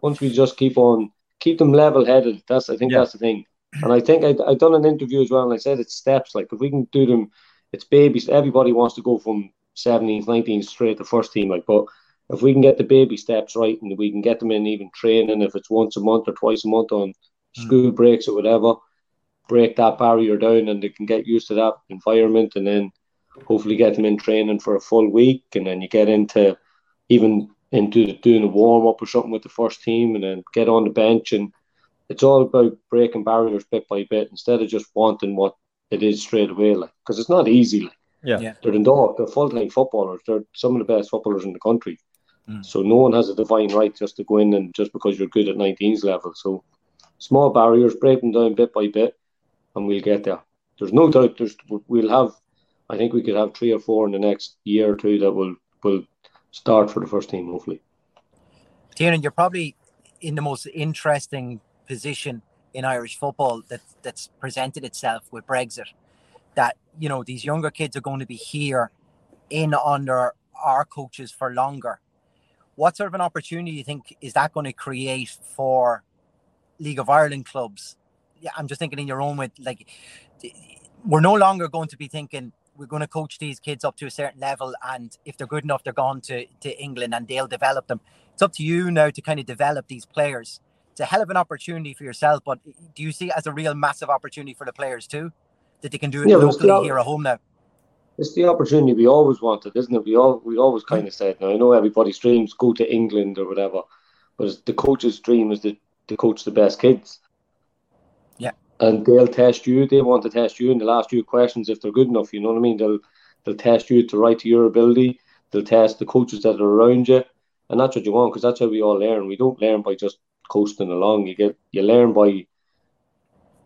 once we just keep on keep them level headed, that's I think yeah. that's the thing. And I think I I done an interview as well, and I said it's steps. Like if we can do them, it's babies. Everybody wants to go from 17th, 19th straight to first team. Like, but if we can get the baby steps right and we can get them in even training, if it's once a month or twice a month on hmm. school breaks or whatever, break that barrier down and they can get used to that environment and then hopefully get them in training for a full week and then you get into even into doing a warm up or something with the first team and then get on the bench and it's all about breaking barriers bit by bit instead of just wanting what it is straight away like because it's not easy like yeah. they're in dog they're full-time footballers they're some of the best footballers in the country Mm. So no one has a divine right just to go in and just because you're good at 19s level. So small barriers, break them down bit by bit, and we'll get there. There's no doubt. There's we'll have. I think we could have three or four in the next year or two that will will start for the first team, hopefully. Tiernan, you're probably in the most interesting position in Irish football that that's presented itself with Brexit. That you know these younger kids are going to be here in under our coaches for longer what sort of an opportunity do you think is that going to create for League of Ireland clubs? Yeah, I'm just thinking in your own way, like we're no longer going to be thinking we're going to coach these kids up to a certain level, and if they're good enough, they're gone to, to England and they'll develop them. It's up to you now to kind of develop these players. It's a hell of an opportunity for yourself, but do you see it as a real massive opportunity for the players too? That they can do it yeah, locally here at home now? it's the opportunity we always wanted, isn't it? We all we always mm. kind of said. Now I know everybody's dreams go to England or whatever, but the coach's dream is to, to coach the best kids. And they'll test you. They want to test you, and they'll ask you questions if they're good enough. You know what I mean? They'll they'll test you to right to your ability. They'll test the coaches that are around you, and that's what you want because that's how we all learn. We don't learn by just coasting along. You get you learn by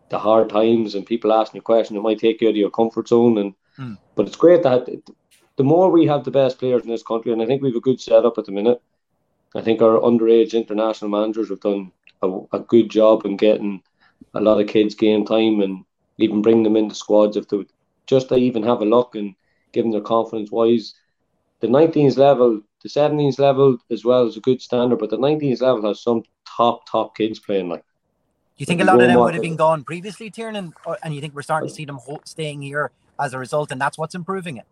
the hard times and people asking you questions. It might take you out of your comfort zone, and Mm. but it's great that the more we have the best players in this country, and I think we have a good setup at the minute. I think our underage international managers have done a, a good job in getting a lot of kids game time and even bring them into squads if they would just to even have a look and give them their confidence wise. The 19s level, the 17s level as well is a good standard, but the 19s level has some top top kids playing like. You think a lot of them would have been gone previously, Tiernan, or, and you think we're starting to uh, see them ho- staying here as a result, and that's what's improving it?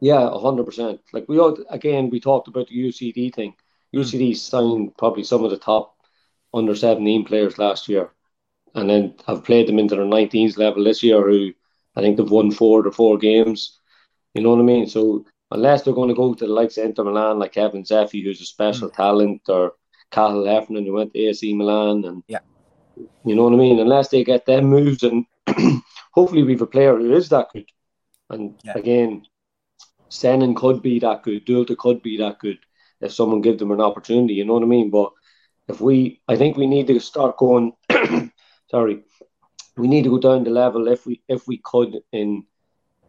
Yeah, hundred percent. Like we all again, we talked about the UCD thing. Hmm. UCD signed probably some of the top under seventeen players last year, and then have played them into their 19s level this year. Who I think they've won four to four games. You know what I mean? So unless they're going to go to the likes of Inter Milan, like Kevin Zefi, who's a special mm. talent, or Cathal Heffernan, who went to AC Milan, and Yeah. you know what I mean. Unless they get them moves, and hopefully we've a player who is that good. And Yeah. again, Senan could be that good. Dulta could be that good if someone give them an opportunity. You know what I mean? But if we, I think we need to start going. sorry, we need to go down the level if we if we could in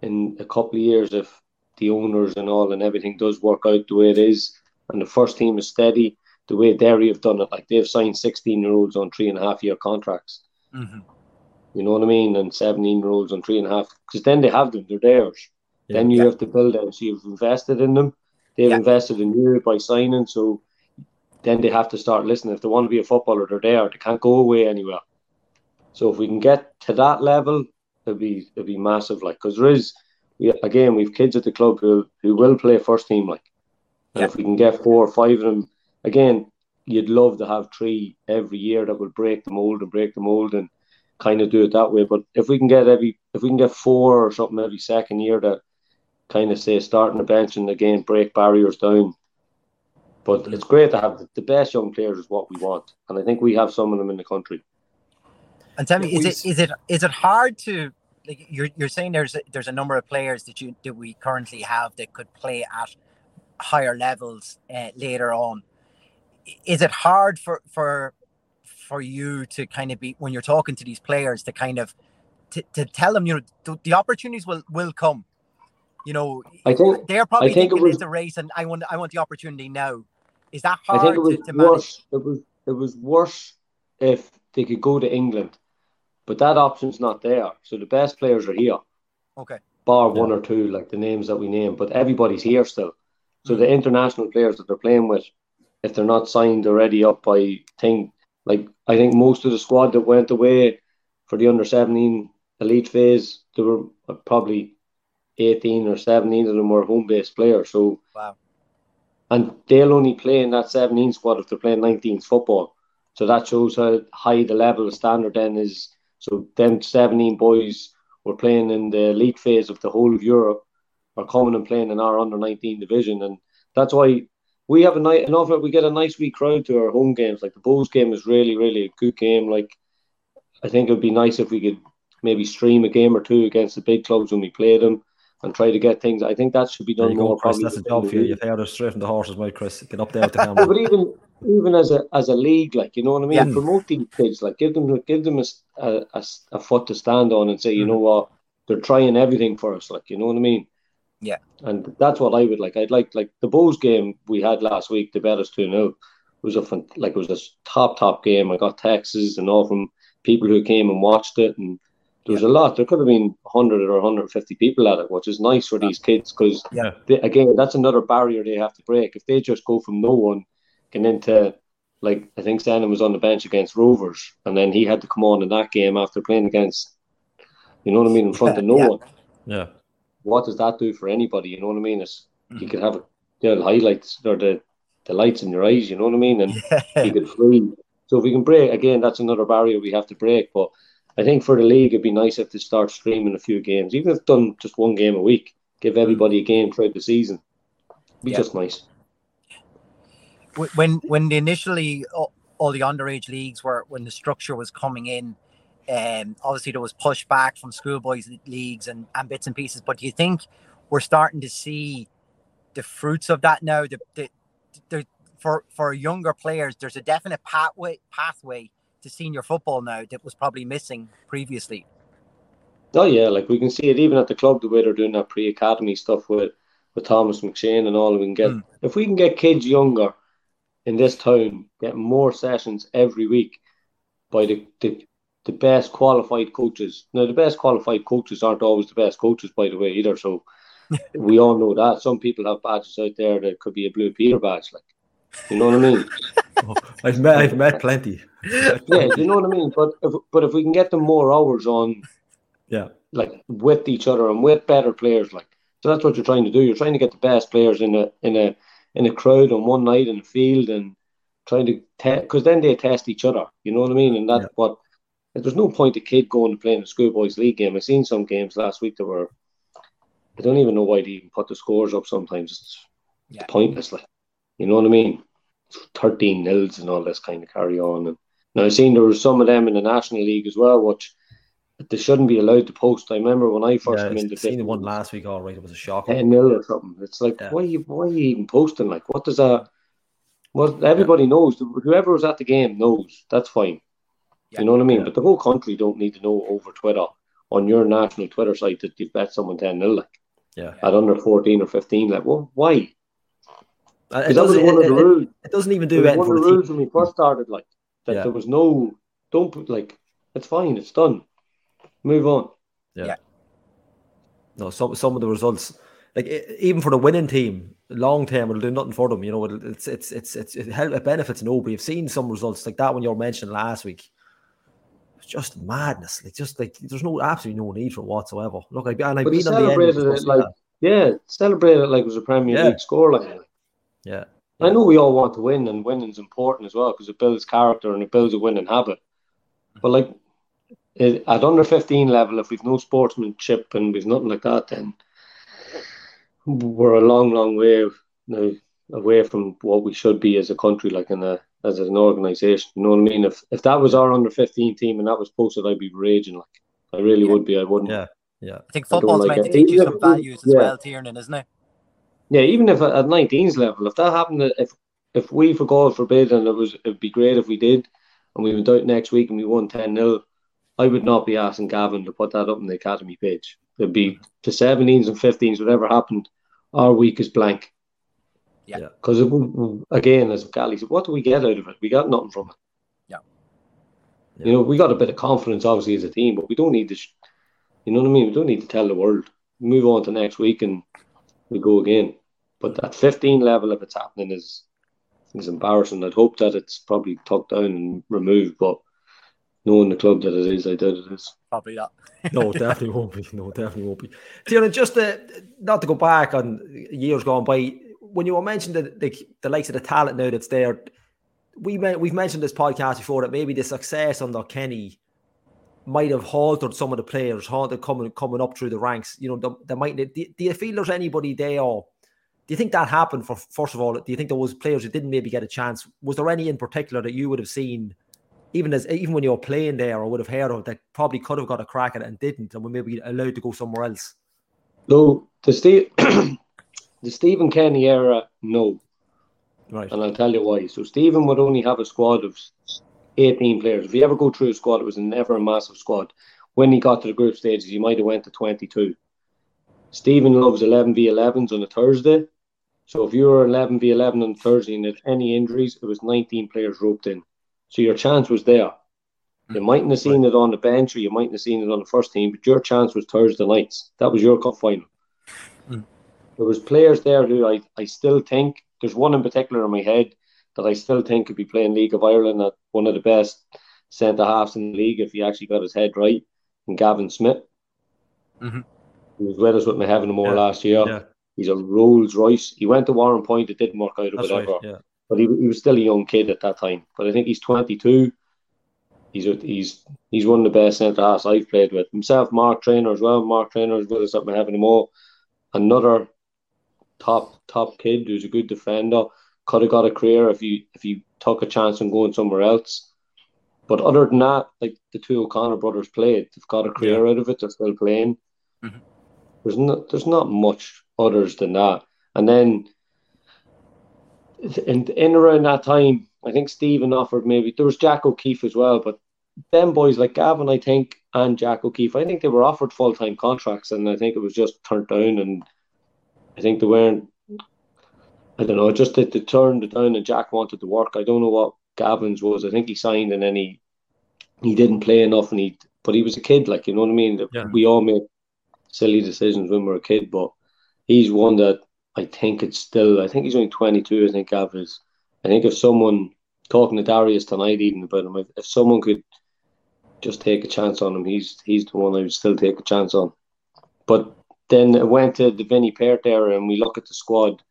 in a couple of years if the owners and all and everything does work out the way it is and the first team is steady the way Derry have done it like they've signed 16 year olds on three and a half year contracts Mm-hmm. you know what I mean and 17 year olds on three and a half because then they have them they're theirs Yeah. then you Yeah. have to build them so you've invested in them they've Yeah. invested in you by signing so then they have to start listening if they want to be a footballer they're there they can't go away anywhere so if we can get to that level it'll be it'll be massive like because there is we, again we've kids at the club who who will play first team like. And Yeah. if we can get four or five of them again you'd love to have three every year that will break the mold and break the mold and kind of do it that way. But if we can get every if we can get four or something every second year that kind of say starting the bench and again break barriers down. But it's great to have the, the best young players is what we want. And I think we have some of them in the country And tell me, is it is it is it hard to like you're you're saying there's a, there's a number of players that you that we currently have that could play at higher levels uh, later on. Is it hard for for for you to kind of be when you're talking to these players to kind of to, to tell them you know the, the opportunities will will come. You know, I think they're probably think it thinking was- it's a race, and I want I want the opportunity now. Is that hard? I think it was to, to worse. It was it was worse if they could go to England, but that option's not there. So the best players are here, Okay. bar one or two, like the names that we name. But everybody's here still. So the mm-hmm. international players that they're playing with, if they're not signed already up by thing, like I think most of the squad that went away for the under seventeen elite phase, there were uh, probably eighteen or seventeen of them were home based players. So Wow. and they'll only play in that 17 squad if they're playing 19s football. So that shows how high the level of standard then is. So them 17 boys were playing in the elite phase of the whole of Europe are coming and playing in our under 19 division. And that's why we have a nice enough we get a nice wee crowd to our home games. Like the Bulls game is really, really a good game. Like I think it would be nice if we could maybe stream a game or two against the big clubs when we play them and try to get things. I think that should be done you go, more. Chris. probably That's a job for you. You've heard straight from the horse's mouth, Chris. Get up there with the camera. but even even as a as a league, like you know what I mean, Yeah. promote these kids, like give them give them a, a- a foot to stand on and say, Mm-hmm. you know what, they're trying everything for us, like you know what I mean. Yeah. and that's what I would like. I'd like like the Bulls game we had last week. the bet us two 0 was a fun, like it was a top top game. I got texts and all from people who came and watched it, and there was a lot. There could have been hundred or hundred and fifty people at it, which is nice for these kids because Yeah. they, again, that's another barrier they have to break. If they just go from no one getting into, like, I think Shannon was on the bench against Rovers, and then he had to come on in that game after playing against, you know what I mean, in front of no Yeah. one. Yeah. What does that do for anybody? You know what I mean? It's, You Mhm. could have you know, the highlights or the, the lights in your eyes, you know what I mean? And you could free. So if we can break, again, that's another barrier we have to break. But I think for the league, it'd be nice if they start streaming a few games, even if done just one game a week. give everybody a game throughout the season. It'd be yeah. just nice. When when the initially all the underage leagues were when the structure was coming in, um, obviously there was pushback from schoolboys leagues and, and bits and pieces. But do you think we're starting to see the fruits of that now? The, the, the, for for younger players, there's a definite pathway pathway to senior football now that was probably missing previously. Oh yeah, like we can see it even at the club the way they're doing that pre-academy stuff with with Thomas McShane and all. We can get mm. if we can get kids younger in this town get more sessions every week by the, the the best qualified coaches. Now the best qualified coaches aren't always the best coaches, by the way, either. So we all know that some people have badges out there that could be a blue Peter badge, like you know what I mean. oh, I've met I've met plenty. yeah, you know what I mean. But if but if we can get them more hours on, yeah, like with each other and with better players, like so that's what you're trying to do. You're trying to get the best players in a in a in a crowd on one night in the field and trying to test because then they test each other. You know what I mean? And that's yeah. what there's no point a kid going to play in a schoolboys league game. I've seen some games last week that were I don't even know why they even put the scores up sometimes. It's, yeah. pointless. Like you know what I mean? Thirteen nils and all this kind of carry on. And now I've seen there were some of them in the National League as well, which they shouldn't be allowed to post. I remember when I first yeah, came into seen the one last week. All right, it was a shock. Ten nil or something. It's like yeah. why? Why are you even posting? Like, what does that? Well, everybody yeah. knows. Whoever was at the game knows. That's fine. Yeah. You know what I mean? But the whole country don't need to know over Twitter on your national Twitter site that you've bet someone 10 0 like. Yeah. At under 14 or 15. Like, well, why? Uh, it, doesn't, it, it, it, doesn't even do it. One of the rules when we first started, like, that there was no, don't put, like, it's fine, it's done. Move on. Yeah. yeah. No, some, some of the results, like, even for the winning team, long term it'll do nothing for them. You know, it's it's it's it's it, it benefits nobody. You've seen some results like that one you were mentioning last week. It's just madness. Like just like there's no absolutely no need for it whatsoever. Look, I and I've been on the end. It like yeah, celebrate it like it was a Premier yeah. League scoreline. Yeah. I know we all want to win, and winning's important as well because it builds character and it builds a winning habit. But like it, at under 15 level, if we've no sportsmanship and we've nothing like that, then we're a long, long way you know, away from what we should be as a country, like in a as an organisation. You know what I mean? If if that was our under fifteen team and that was posted, I'd be raging. Like I really yeah. would be. I wouldn't. Yeah, yeah. I think football's like meant to teach you some values as yeah. well, Tiernan, isn't it? Yeah, even if at 19's level, if that happened, if if we, for God forbid, and it was, it'd be great if we did, and we went out next week and we won 10 0, I would not be asking Gavin to put that up on the academy page. It'd be the 17s and 15s, whatever happened, our week is blank. Yeah. Because again, as Gally said, what do we get out of it? We got nothing from it. Yeah. yeah. You know, we got a bit of confidence, obviously, as a team, but we don't need to, sh- you know what I mean? We don't need to tell the world. Move on to next week and we go again. But that 15 level, if it's happening, is is embarrassing. I'd hope that it's probably tucked down and removed, but knowing the club that it is, I doubt it is. Probably not. no, definitely won't be. No, definitely won't be. Tiernan, just uh, not to go back on years gone by, when you were mentioning the, the, the likes of the talent now that's there, we we've mentioned this podcast before that maybe the success under Kenny might have halted some of the players, halted coming coming up through the ranks. You know, they, might. Do, do you feel there's anybody there? Do you think that happened? For first of all, do you think there was players who didn't maybe get a chance? Was there any in particular that you would have seen? Even as even when you were playing there or would have heard of that probably could have got a crack at it and didn't and were maybe allowed to go somewhere else? No, the Steve the Stephen Kenny era, no. Right. And I'll tell you why. So Stephen would only have a squad of eighteen players. If you ever go through a squad, it was never a massive squad. When he got to the group stages, he might have went to twenty two. Stephen loves eleven v elevens on a Thursday. So if you were eleven v eleven on Thursday and had any injuries, it was nineteen players roped in. So your chance was there. You mm. mightn't have seen it on the bench or you mightn't have seen it on the first team, but your chance was Thursday nights. That was your cup final. Mm. There was players there who I, I still think there's one in particular in my head that I still think could be playing League of Ireland at one of the best centre halves in the league if he actually got his head right. And Gavin Smith. Mm-hmm. He was with us with Muirhevnamor yeah. last year. Yeah. He's a Rolls Royce. He went to Warrenpoint, it didn't work out or That's whatever. Right, yeah but he, he was still a young kid at that time. But I think he's 22. He's he's he's one of the best centre halves I've played with. Himself, Mark Trainer as well. Mark Trainer is with us up in Heaven all. another top top kid who's a good defender. Could have got a career if you if you took a chance on going somewhere else. But other than that, like the two O'Connor brothers played, they've got a career yeah. out of it. They're still playing. Mm-hmm. There's not there's not much others than that. And then in in around that time, I think Stephen offered maybe there was Jack O'Keefe as well, but them boys like Gavin, I think, and Jack O'Keefe, I think they were offered full time contracts, and I think it was just turned down, and I think they weren't. I don't know, just that they turned it down, and Jack wanted to work. I don't know what Gavin's was. I think he signed, and then he he didn't play enough, and he but he was a kid, like you know what I mean. Yeah. We all make silly decisions when we're a kid, but he's one that I think it's still. I think he's only twenty two. I think Gavin is. I think if someone talking to Darius tonight, even about him, if, if someone could just take a chance on him. He's he's the one I would still take a chance on. But then it went to the Vinny Perth era, and we look at the squad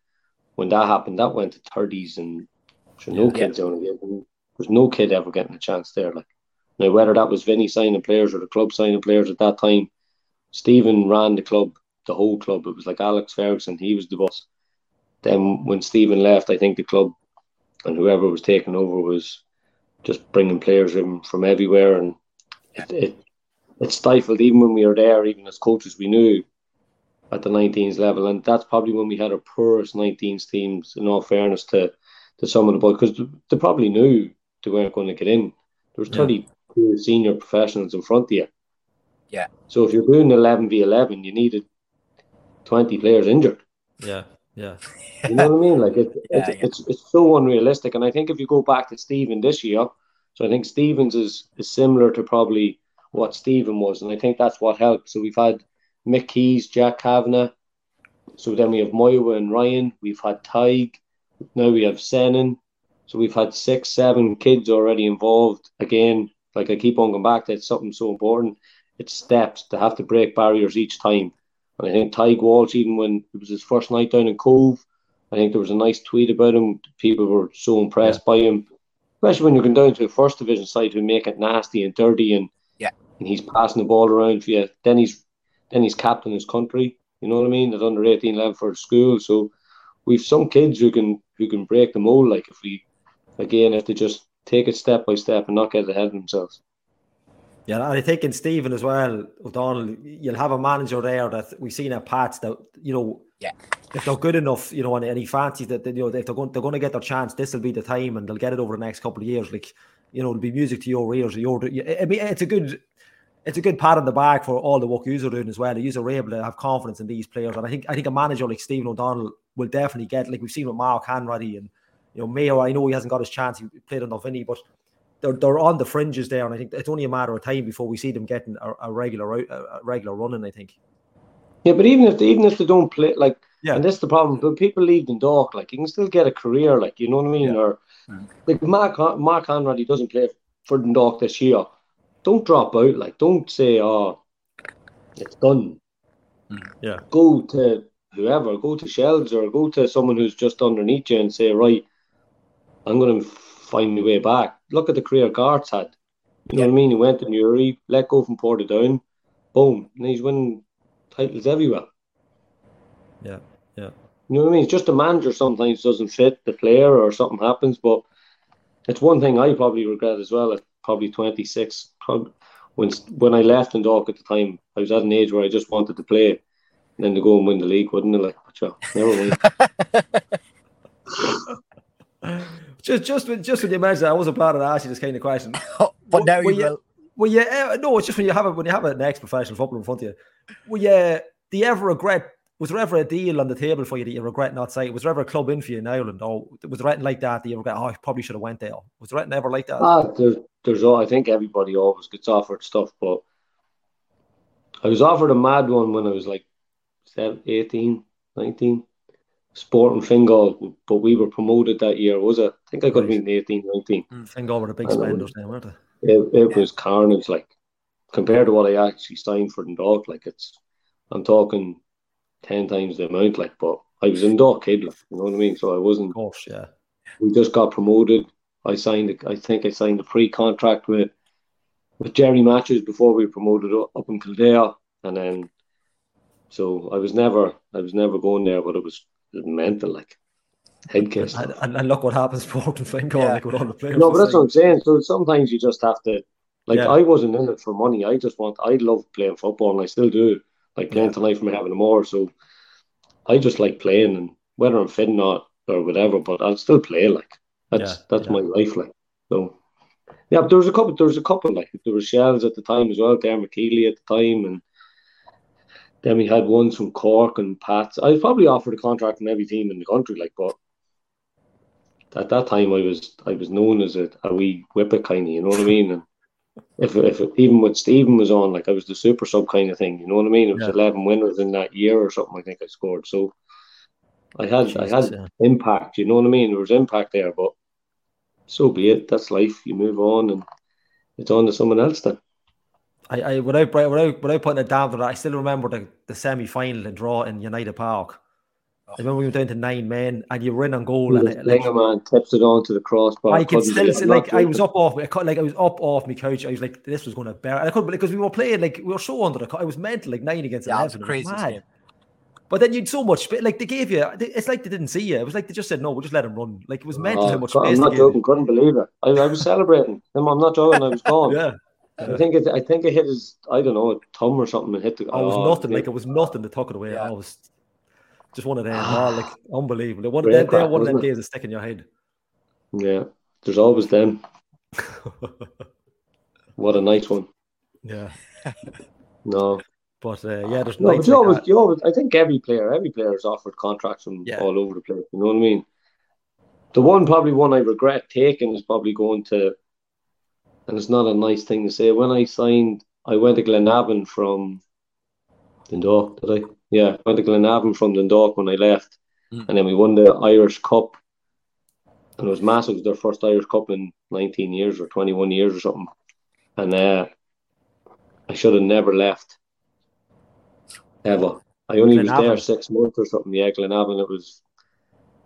when that happened. That went to thirties, and sure, no yeah. kids only getting. There's no kid ever getting a chance there. Like now, whether that was Vinnie signing players or the club signing players at that time, Stephen ran the club, the whole club. It was like Alex Ferguson. He was the boss. Then when Stephen left, I think the club and whoever was taking over was just bringing players in from everywhere and it, it, it stifled even when we were there, even as coaches, we knew at the 19s level, and that's probably when we had our poorest 19s teams. In all fairness to to some of the boys, because they probably knew they weren't going to get in. There was yeah. senior professionals in front of you. Yeah. So if you're doing 11 v 11, you needed 20 players injured. Yeah. Yeah. You know what I mean? Like it, yeah, it's, yeah. it's it's so unrealistic. And I think if you go back to Stephen this year, so I think Stevens is, is similar to probably what Stephen was, and I think that's what helped. So we've had Mick Keys, Jack Kavanagh. So then we have Moira and Ryan. We've had Tig. Now we have Senan. So we've had six, seven kids already involved. Again, like I keep on going back, that's something so important. It's steps to have to break barriers each time. And I think Tig Walsh, even when it was his first night down in Cobh, I think there was a nice tweet about him. People were so impressed yeah. by him especially when you're going down to a first division side who make it nasty and dirty and yeah, and he's passing the ball around for you. Then he's then he's captain his country. You know what I mean? At under eighteen level for school. So we've some kids who can who can break the mold. Like if we again if they just take it step by step and not get ahead of themselves. Yeah, and I think in Stephen as well, O'Donnell, you'll have a manager there that we've seen at Pats that you know yeah. If they're good enough, you know, and, any fancies that you know, if they're going, they're going to get their chance, this will be the time, and they'll get it over the next couple of years. Like, you know, it'll be music to your ears. Your, I mean, it's a good, it's a good pat on the back for all the work you're doing as well. You're able to have confidence in these players, and I think, I think a manager like Stephen O'Donnell will definitely get, like we've seen with Mark Hanratty and you know Mayo. I know he hasn't got his chance; he played enough in but they're they're on the fringes there, and I think it's only a matter of time before we see them getting a, a regular a regular running. I think. Yeah, but even if they, even if they don't play, like yeah, and that's the problem. But people leave Dundalk, like you can still get a career, like you know what I mean. Yeah. Or like Mark Mark Conrad, he doesn't play for Dundalk this year. Don't drop out. Like don't say, "Oh, it's done." Yeah, go to whoever, go to Shels or go to someone who's just underneath you and say, "Right, I'm going to find my way back." Look at the career Garth had. You know yeah. what I mean? He went to Newry, let go from Portadown, boom, and he's winning titles everywhere. Yeah. Yeah. You know what I mean? It's just the manager sometimes doesn't fit the player or something happens. But it's one thing I probably regret as well at probably 26. Probably, when when I left Dundalk at the time, I was at an age where I just wanted to play and then to go and win the league, wouldn't it? Like, but yeah, never mind. just, just, just when you mentioned, I wasn't planning to ask you this kind of question. but now you will. Well, yeah, no, it's just when you have it when you have an ex professional football in front of you. Well, yeah, do you ever regret was there ever a deal on the table for you that you regret not saying? Was there ever a club in for you in Ireland? Or was there anything like that that you regret? Oh, I probably should have went there. Was there anything ever like that? Ah, there's, there's, I think everybody always gets offered stuff, but I was offered a mad one when I was like 18, 19. Sporting Fingal, but we were promoted that year, was it? I think I could have been 18, 19. Mm, Fingal were the big spenders then, weren't they? It, it was carnage, like, compared to what I actually signed for the dog. Like, it's, I'm talking ten times the amount. Like, but I was in Dock Kid, like, you know what I mean. So I wasn't. Of course, yeah. We just got promoted. I signed. I think I signed a pre-contract with with Jerry Matches before we were promoted up in Kildare, and then So I was never, I was never going there, but it was mental, like head case. And, and, and, look what happens for Oakland Flying yeah. like with all the players. No, but that's what I'm saying. So sometimes you just have to, like, yeah. I wasn't in it for money. I just want, I love playing football, and I still do. Like playing yeah. tonight from Muirhevnamor. So I just like playing, and whether I'm fit or not or whatever, but I'll still play. Like that's yeah, that's my life. Like so. Yeah, but there was a couple. There was a couple like there were Shels at the time as well. Dermot Keely at the time, and then we had ones from Cork and Pats. I was probably offered a contract from every team in the country, like, but at that time I was I was known as a, a wee whippet kind of, you know what I mean? And if if even with Stephen was on, like I was the super sub kind of thing, you know what I mean? It was yeah. eleven winners in that year or something. I think I scored. So I had Jesus, I had yeah. impact, you know what I mean? There was impact there, but so be it. That's life. You move on, and it's on to someone else then. I, I without without without putting it down to that, I still remember the, the semi final and draw in United Park. I remember we went down to nine men and you were in on goal and it, like, man tips it on to the crossbar. I could still see, like I was up off I like I was up off my couch. I was like this was going to bear. I couldn't because we were playing like we were so under the. cut. I was mental like nine against yeah, eleven. Crazy game. But then you'd so much like they gave you. It's like they didn't see you. It was like they just said no. We'll just let him run. Like it was mental oh, how much. I'm not joking. Couldn't believe it. I, I was celebrating. I'm not joking. I was gone. yeah. I think it. I think it hit his. I don't know, a thumb or something, and hit the. Oh, it was oh, nothing. Like it was nothing to tuck it away. Yeah. I was just one of them. oh, like unbelievable. One of them. Crack, one of them days is stick in your head. Yeah, there's always them. what a nice one. Yeah. no. But uh, yeah, there's no. But you, like always, you always, I think every player, every player is offered contracts from yeah. all over the place. You know what I mean? The one probably one I regret taking is probably going to, and it's not a nice thing to say. When I signed, I went to Glenavon from Dundalk. Did I? Yeah, went to Glenavon from Dundalk when I left, mm. and then we won the Irish Cup, and it was massive. It was their first Irish Cup in 19 years or 21 years or something, and uh, I should have never left ever. I only Glenavon. was there six months or something. Yeah, Glenavon. It was,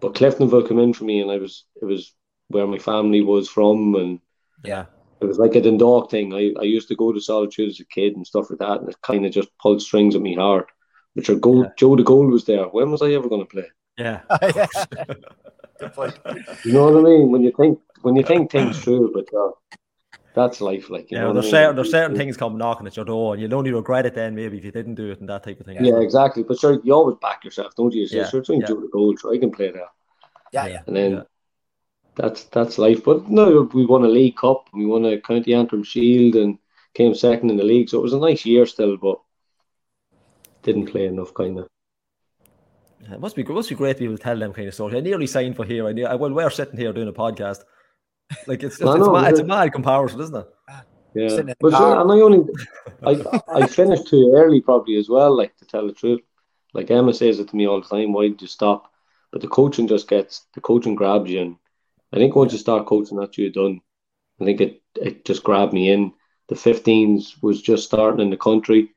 but Cliftonville came in for me, and I was it was where my family was from, and yeah, it was like a Dundalk thing. I, I used to go to Solitude as a kid and stuff like that, and it kind of just pulled strings at me hard. Which are goal, yeah. Joe the Gold was there. When was I ever going to play? Yeah. Good point. You know what I mean? When you think when you think things through, but uh, that's life. Like you yeah, there's certain there's certain things come knocking at your door, and you'll only regret it then maybe if you didn't do it and that type of thing. Yeah, exactly. But sure, you always back yourself, don't you? So yeah. sure, yeah. Joe the Gold, so I can play there. Yeah, yeah. And then yeah. That's that's life. But no, we won a League Cup, we won a County Antrim Shield, and came second in the league. So it was a nice year still, but didn't play enough, kind of. It must be it must be great to be able to tell them kind of stories. I nearly signed for here. I knew, well, we're sitting here doing a podcast. Like it's just, it's, mad, it's a mad comparison, isn't it? Yeah, but sure, and I only I I finished too early probably as well. Like to tell the truth, like Emma says it to me all the time. Why did you stop? But the coaching just gets the coaching grabs you, and I think once you start coaching, that's you done. I think it it just grabbed me in. The 15s was just starting in the country.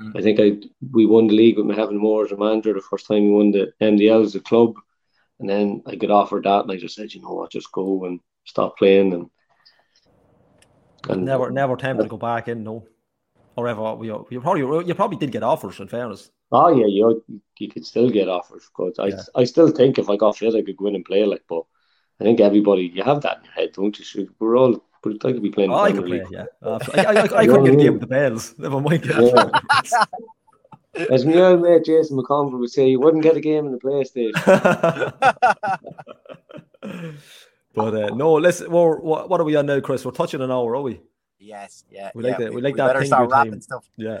Mm. I think I we won the league with Muirhevnamor as a manager the first time we won the MDL as a club, and then I got offered that, and I just said, you know what, just go and stop playing, and and never never tempted to go back in, no, or ever. You, you probably you probably did get offers. In fairness. Oh yeah, you you could still get offers. Because I yeah. I still think if I got fit, I could go in and play like. But I think everybody you have that in your head, don't you? We're all but I could be playing. Oh, I could play, yeah. Uh, I, I, I, I couldn't get a game with the Bells. Never mind. Yeah. As my old mate Jason McConville would say, you wouldn't get a game in the PlayStation. but uh, no, let's. Well, what, what are we on now, Chris? We're touching an hour, are we? Yes, yeah. We like yeah, that. We, we like we that. Better start wrapping stuff. Yeah.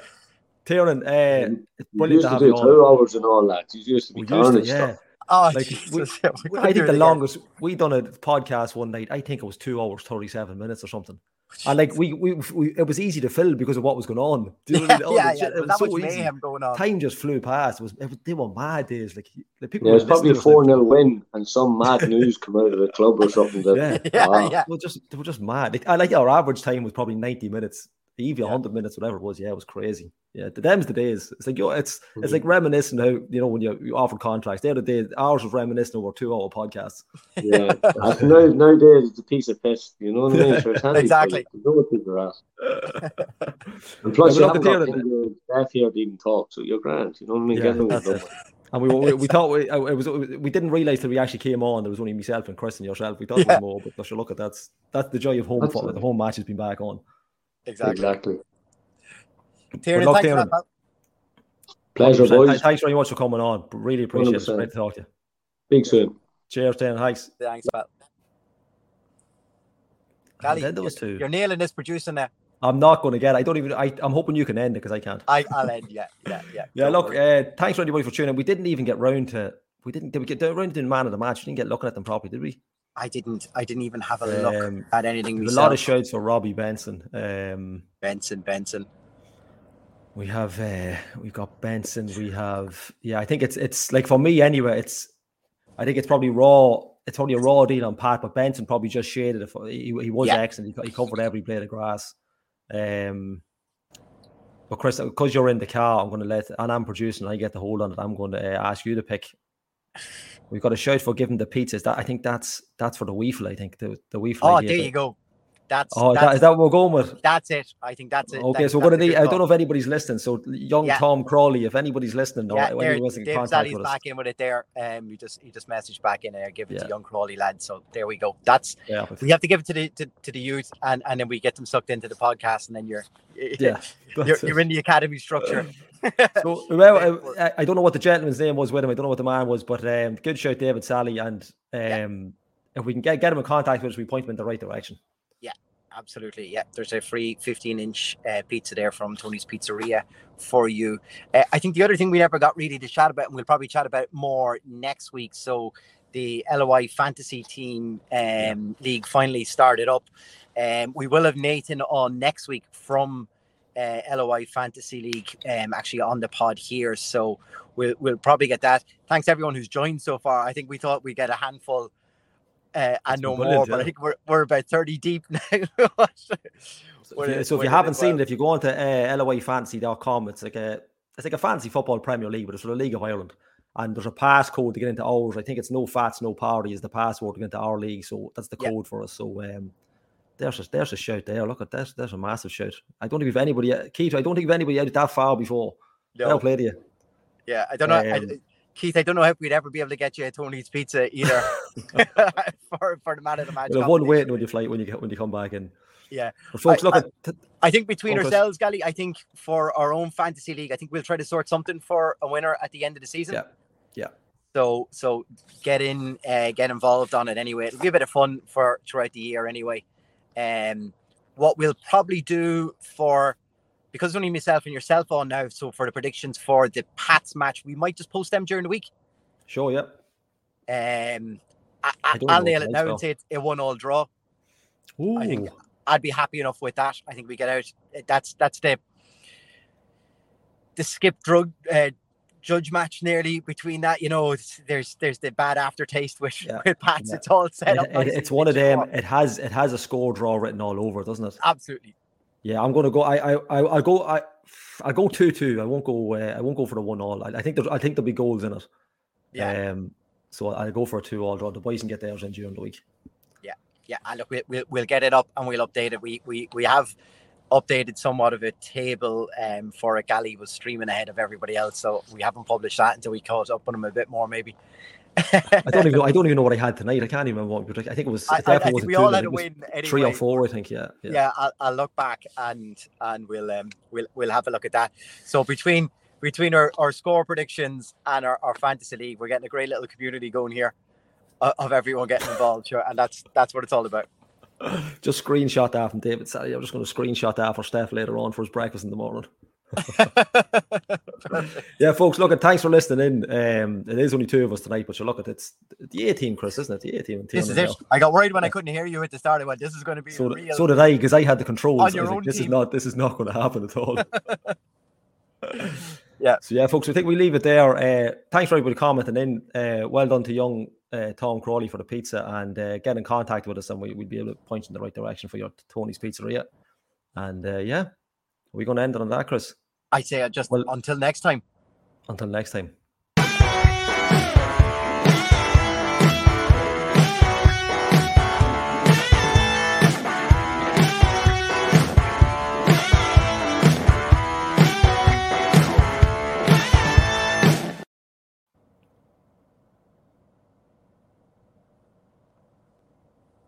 Tiernan, uh, it's brilliant to have you on. Two hours and all that. You used to be used to, yeah. Stuff. Oh, like, we, we, I think the longest we done a podcast one night. I think it was two hours thirty seven minutes or something. And like we, we, we, it was easy to fill because of what was going on. You know, yeah, yeah, yeah. That so mayhem going on. Time just flew past. It was, it was they were mad days. Like the people. Yeah, it was probably a four 0 win, and some mad news come out of the club or something. That, yeah, yeah, ah. yeah. They were just they were just mad. Like, I like our average time was probably ninety minutes He yeah. 100 minutes, whatever it was. Yeah, it was crazy. Yeah, the them's the days. It's like yo, it's mm-hmm. it's like reminiscing how you know when you, you offer contracts. The other day, ours was reminiscing over two hour podcasts. Yeah, now, nowadays it's a piece of piss. You know what I mean? So exactly. You know what people are and plus, yeah, you haven't got the staff here to even talk, so you're grand. You know what I mean? Yeah, Get and we, we, we thought we, uh, it was we didn't realize that we actually came on. There was only myself and Chris and yourself. We thought yeah. there was more, but gosh, look at that's that's the joy of home. That's the home match has been back on. Exactly. Exactly. Tiernan, thanks for that, Pleasure, boys. Thanks very much for coming on. Really appreciate 100%. it. Great to talk to you. Big soon. Cheers, Dan. Thanks. Thanks, Pat. Gally, you're, you're nailing this producing there. I'm not going to get. It. I don't even. I, I'm hoping you can end it because I can't. I, I'll end. Yeah, yeah, yeah. yeah. Look, uh, thanks for everybody for tuning. We didn't even get round to. We didn't. Did we get round to the man of the match? We didn't get looking at them properly, did we? I didn't. I didn't even have a look um, at anything. A lot of shouts for Robbie Benson. Um, Benson, Benson. We have. Uh, we've got Benson. We have. Yeah, I think it's. It's like for me anyway. It's. I think it's probably raw. It's probably a raw deal on Pat, but Benson probably just shaded it. For, he, he was yeah. excellent. He, he covered every blade of grass. Um, but Chris, because you're in the car, I'm going to let, and I'm producing, I get the hold on it. I'm going to uh, ask you to pick. We've got a shout for giving the pizzas. That I think that's that's for the Weefle. I think the the Weefle. Oh, there you go. That's oh, that's, is that what we're going with? That's it. I think that's it. Okay, that, so we're gonna need. I don't know if anybody's listening. So young yeah. Tom Crawley, if anybody's listening, yeah, or anybody's in contact with back in with it there. Um, you just you just message back in there, give it yeah. to young Crawley lad. So there we go. That's yeah. we have to give it to the to, to the youth, and and then we get them sucked into the podcast, and then you're yeah, you're, you're in the academy structure. so well, I, I, don't know what the gentleman's name was with him. I don't know what the man was, but um, good shout, David Sally, and um, yeah. if we can get get him in contact with us, we point him in the right direction Yeah, absolutely. Yeah, there's a free 15 inch uh, pizza there from Tony's Pizzeria for you. Uh, I think the other thing we never got really to chat about, and we'll probably chat about more next week. So the LOI Fantasy Team um, League finally started up. Um, we will have Nathan on next week from uh, LOI Fantasy League, um, actually on the pod here. So we'll we'll probably get that. Thanks everyone who's joined so far. I think we thought we'd get a handful uh, and no more. But I think we're, we're about 30 deep now. so, if you, so if you haven't seen well. it, if you go onto uh, loifantasy.com, it's like a it's like a fancy football Premier League, but it's for the League of Ireland. And there's a passcode to get into ours. I think it's no fats, no party is the password to get into our league. So that's the code yep. for us. So um, there's a, there's a shout there. Look at this. There's a massive shout. I don't think we've anybody, Keith, I don't think we've anybody out that far before. No. Well played you. Yeah, I don't know. Um, I, Keith, I don't know if we'd ever be able to get you a Tony's Pizza either for, for the man of the match. Well, one waiting when you flight when you get when you come back in. Yeah, but folks, I, look. I, at, I think between ourselves, Gally, I think for our own fantasy league, I think we'll try to sort something for a winner at the end of the season. Yeah, yeah. So so get in, uh, get involved on it anyway. It'll be a bit of fun for throughout the year anyway. Um, what we'll probably do for because only myself and yourself on now. So for the predictions for the Pats match, we might just post them during the week. Sure. Yep. Um, I, will nail it now and say it's a one-all draw. Ooh. I think I'd be happy enough with that. I think we get out. That's that's the the skip drug uh, judge match nearly between that. You know, there's there's the bad aftertaste with, yeah. with Pats. Yeah. It's all set up. It, it's one of them. It has it has a score draw written all over, doesn't it? Absolutely. Yeah, I'm gonna go. I I I go. I I go two two. I won't go. Uh, I won't go for the one all. I, I think there. I think there'll be goals in it. Yeah. Um. So I'll go for a two all draw. The boys can get theirs in during the week. Yeah. Yeah. And look, we, we'll we'll get it up and we'll update it. We we we have updated somewhat of a table um for a Gally was streaming ahead of everybody else so we haven't published that until we caught up on them a bit more maybe I don't even know, I don't even know what I had tonight. I can't even remember what. I think it was. I, I, I think we all had a win. Anyway. Three or four, I think. Yeah. Yeah. yeah I'll, I'll, look back and and we'll um we'll we'll have a look at that. So between between our, our score predictions and our, our fantasy league, we're getting a great little community going here of, of everyone getting involved. Sure, and that's that's what it's all about. Just screenshot that from David Sally. I'm just going to screenshot that for Steph later on for his breakfast in the morning. yeah, folks, look, at thanks for listening in. Um, it is only two of us tonight, but you look at it's the 18, Chris, isn't it? The 18. This is it. I got worried when I couldn't hear you at the start. I went, this is going to be so, real... so did I, because I had the controls. Like, this team. is not this is not going to happen at all. yeah. So yeah, folks, I think we leave it there. Uh, thanks for everybody commenting in. Uh, well done to young uh, Tom Crawley for the pizza and uh, get in contact with us, and we, we'll be able to point you in the right direction for your Tony's Pizzeria. And uh, yeah, we're going to end it on that, Chris? I say uh, just well, until next time. Until next time.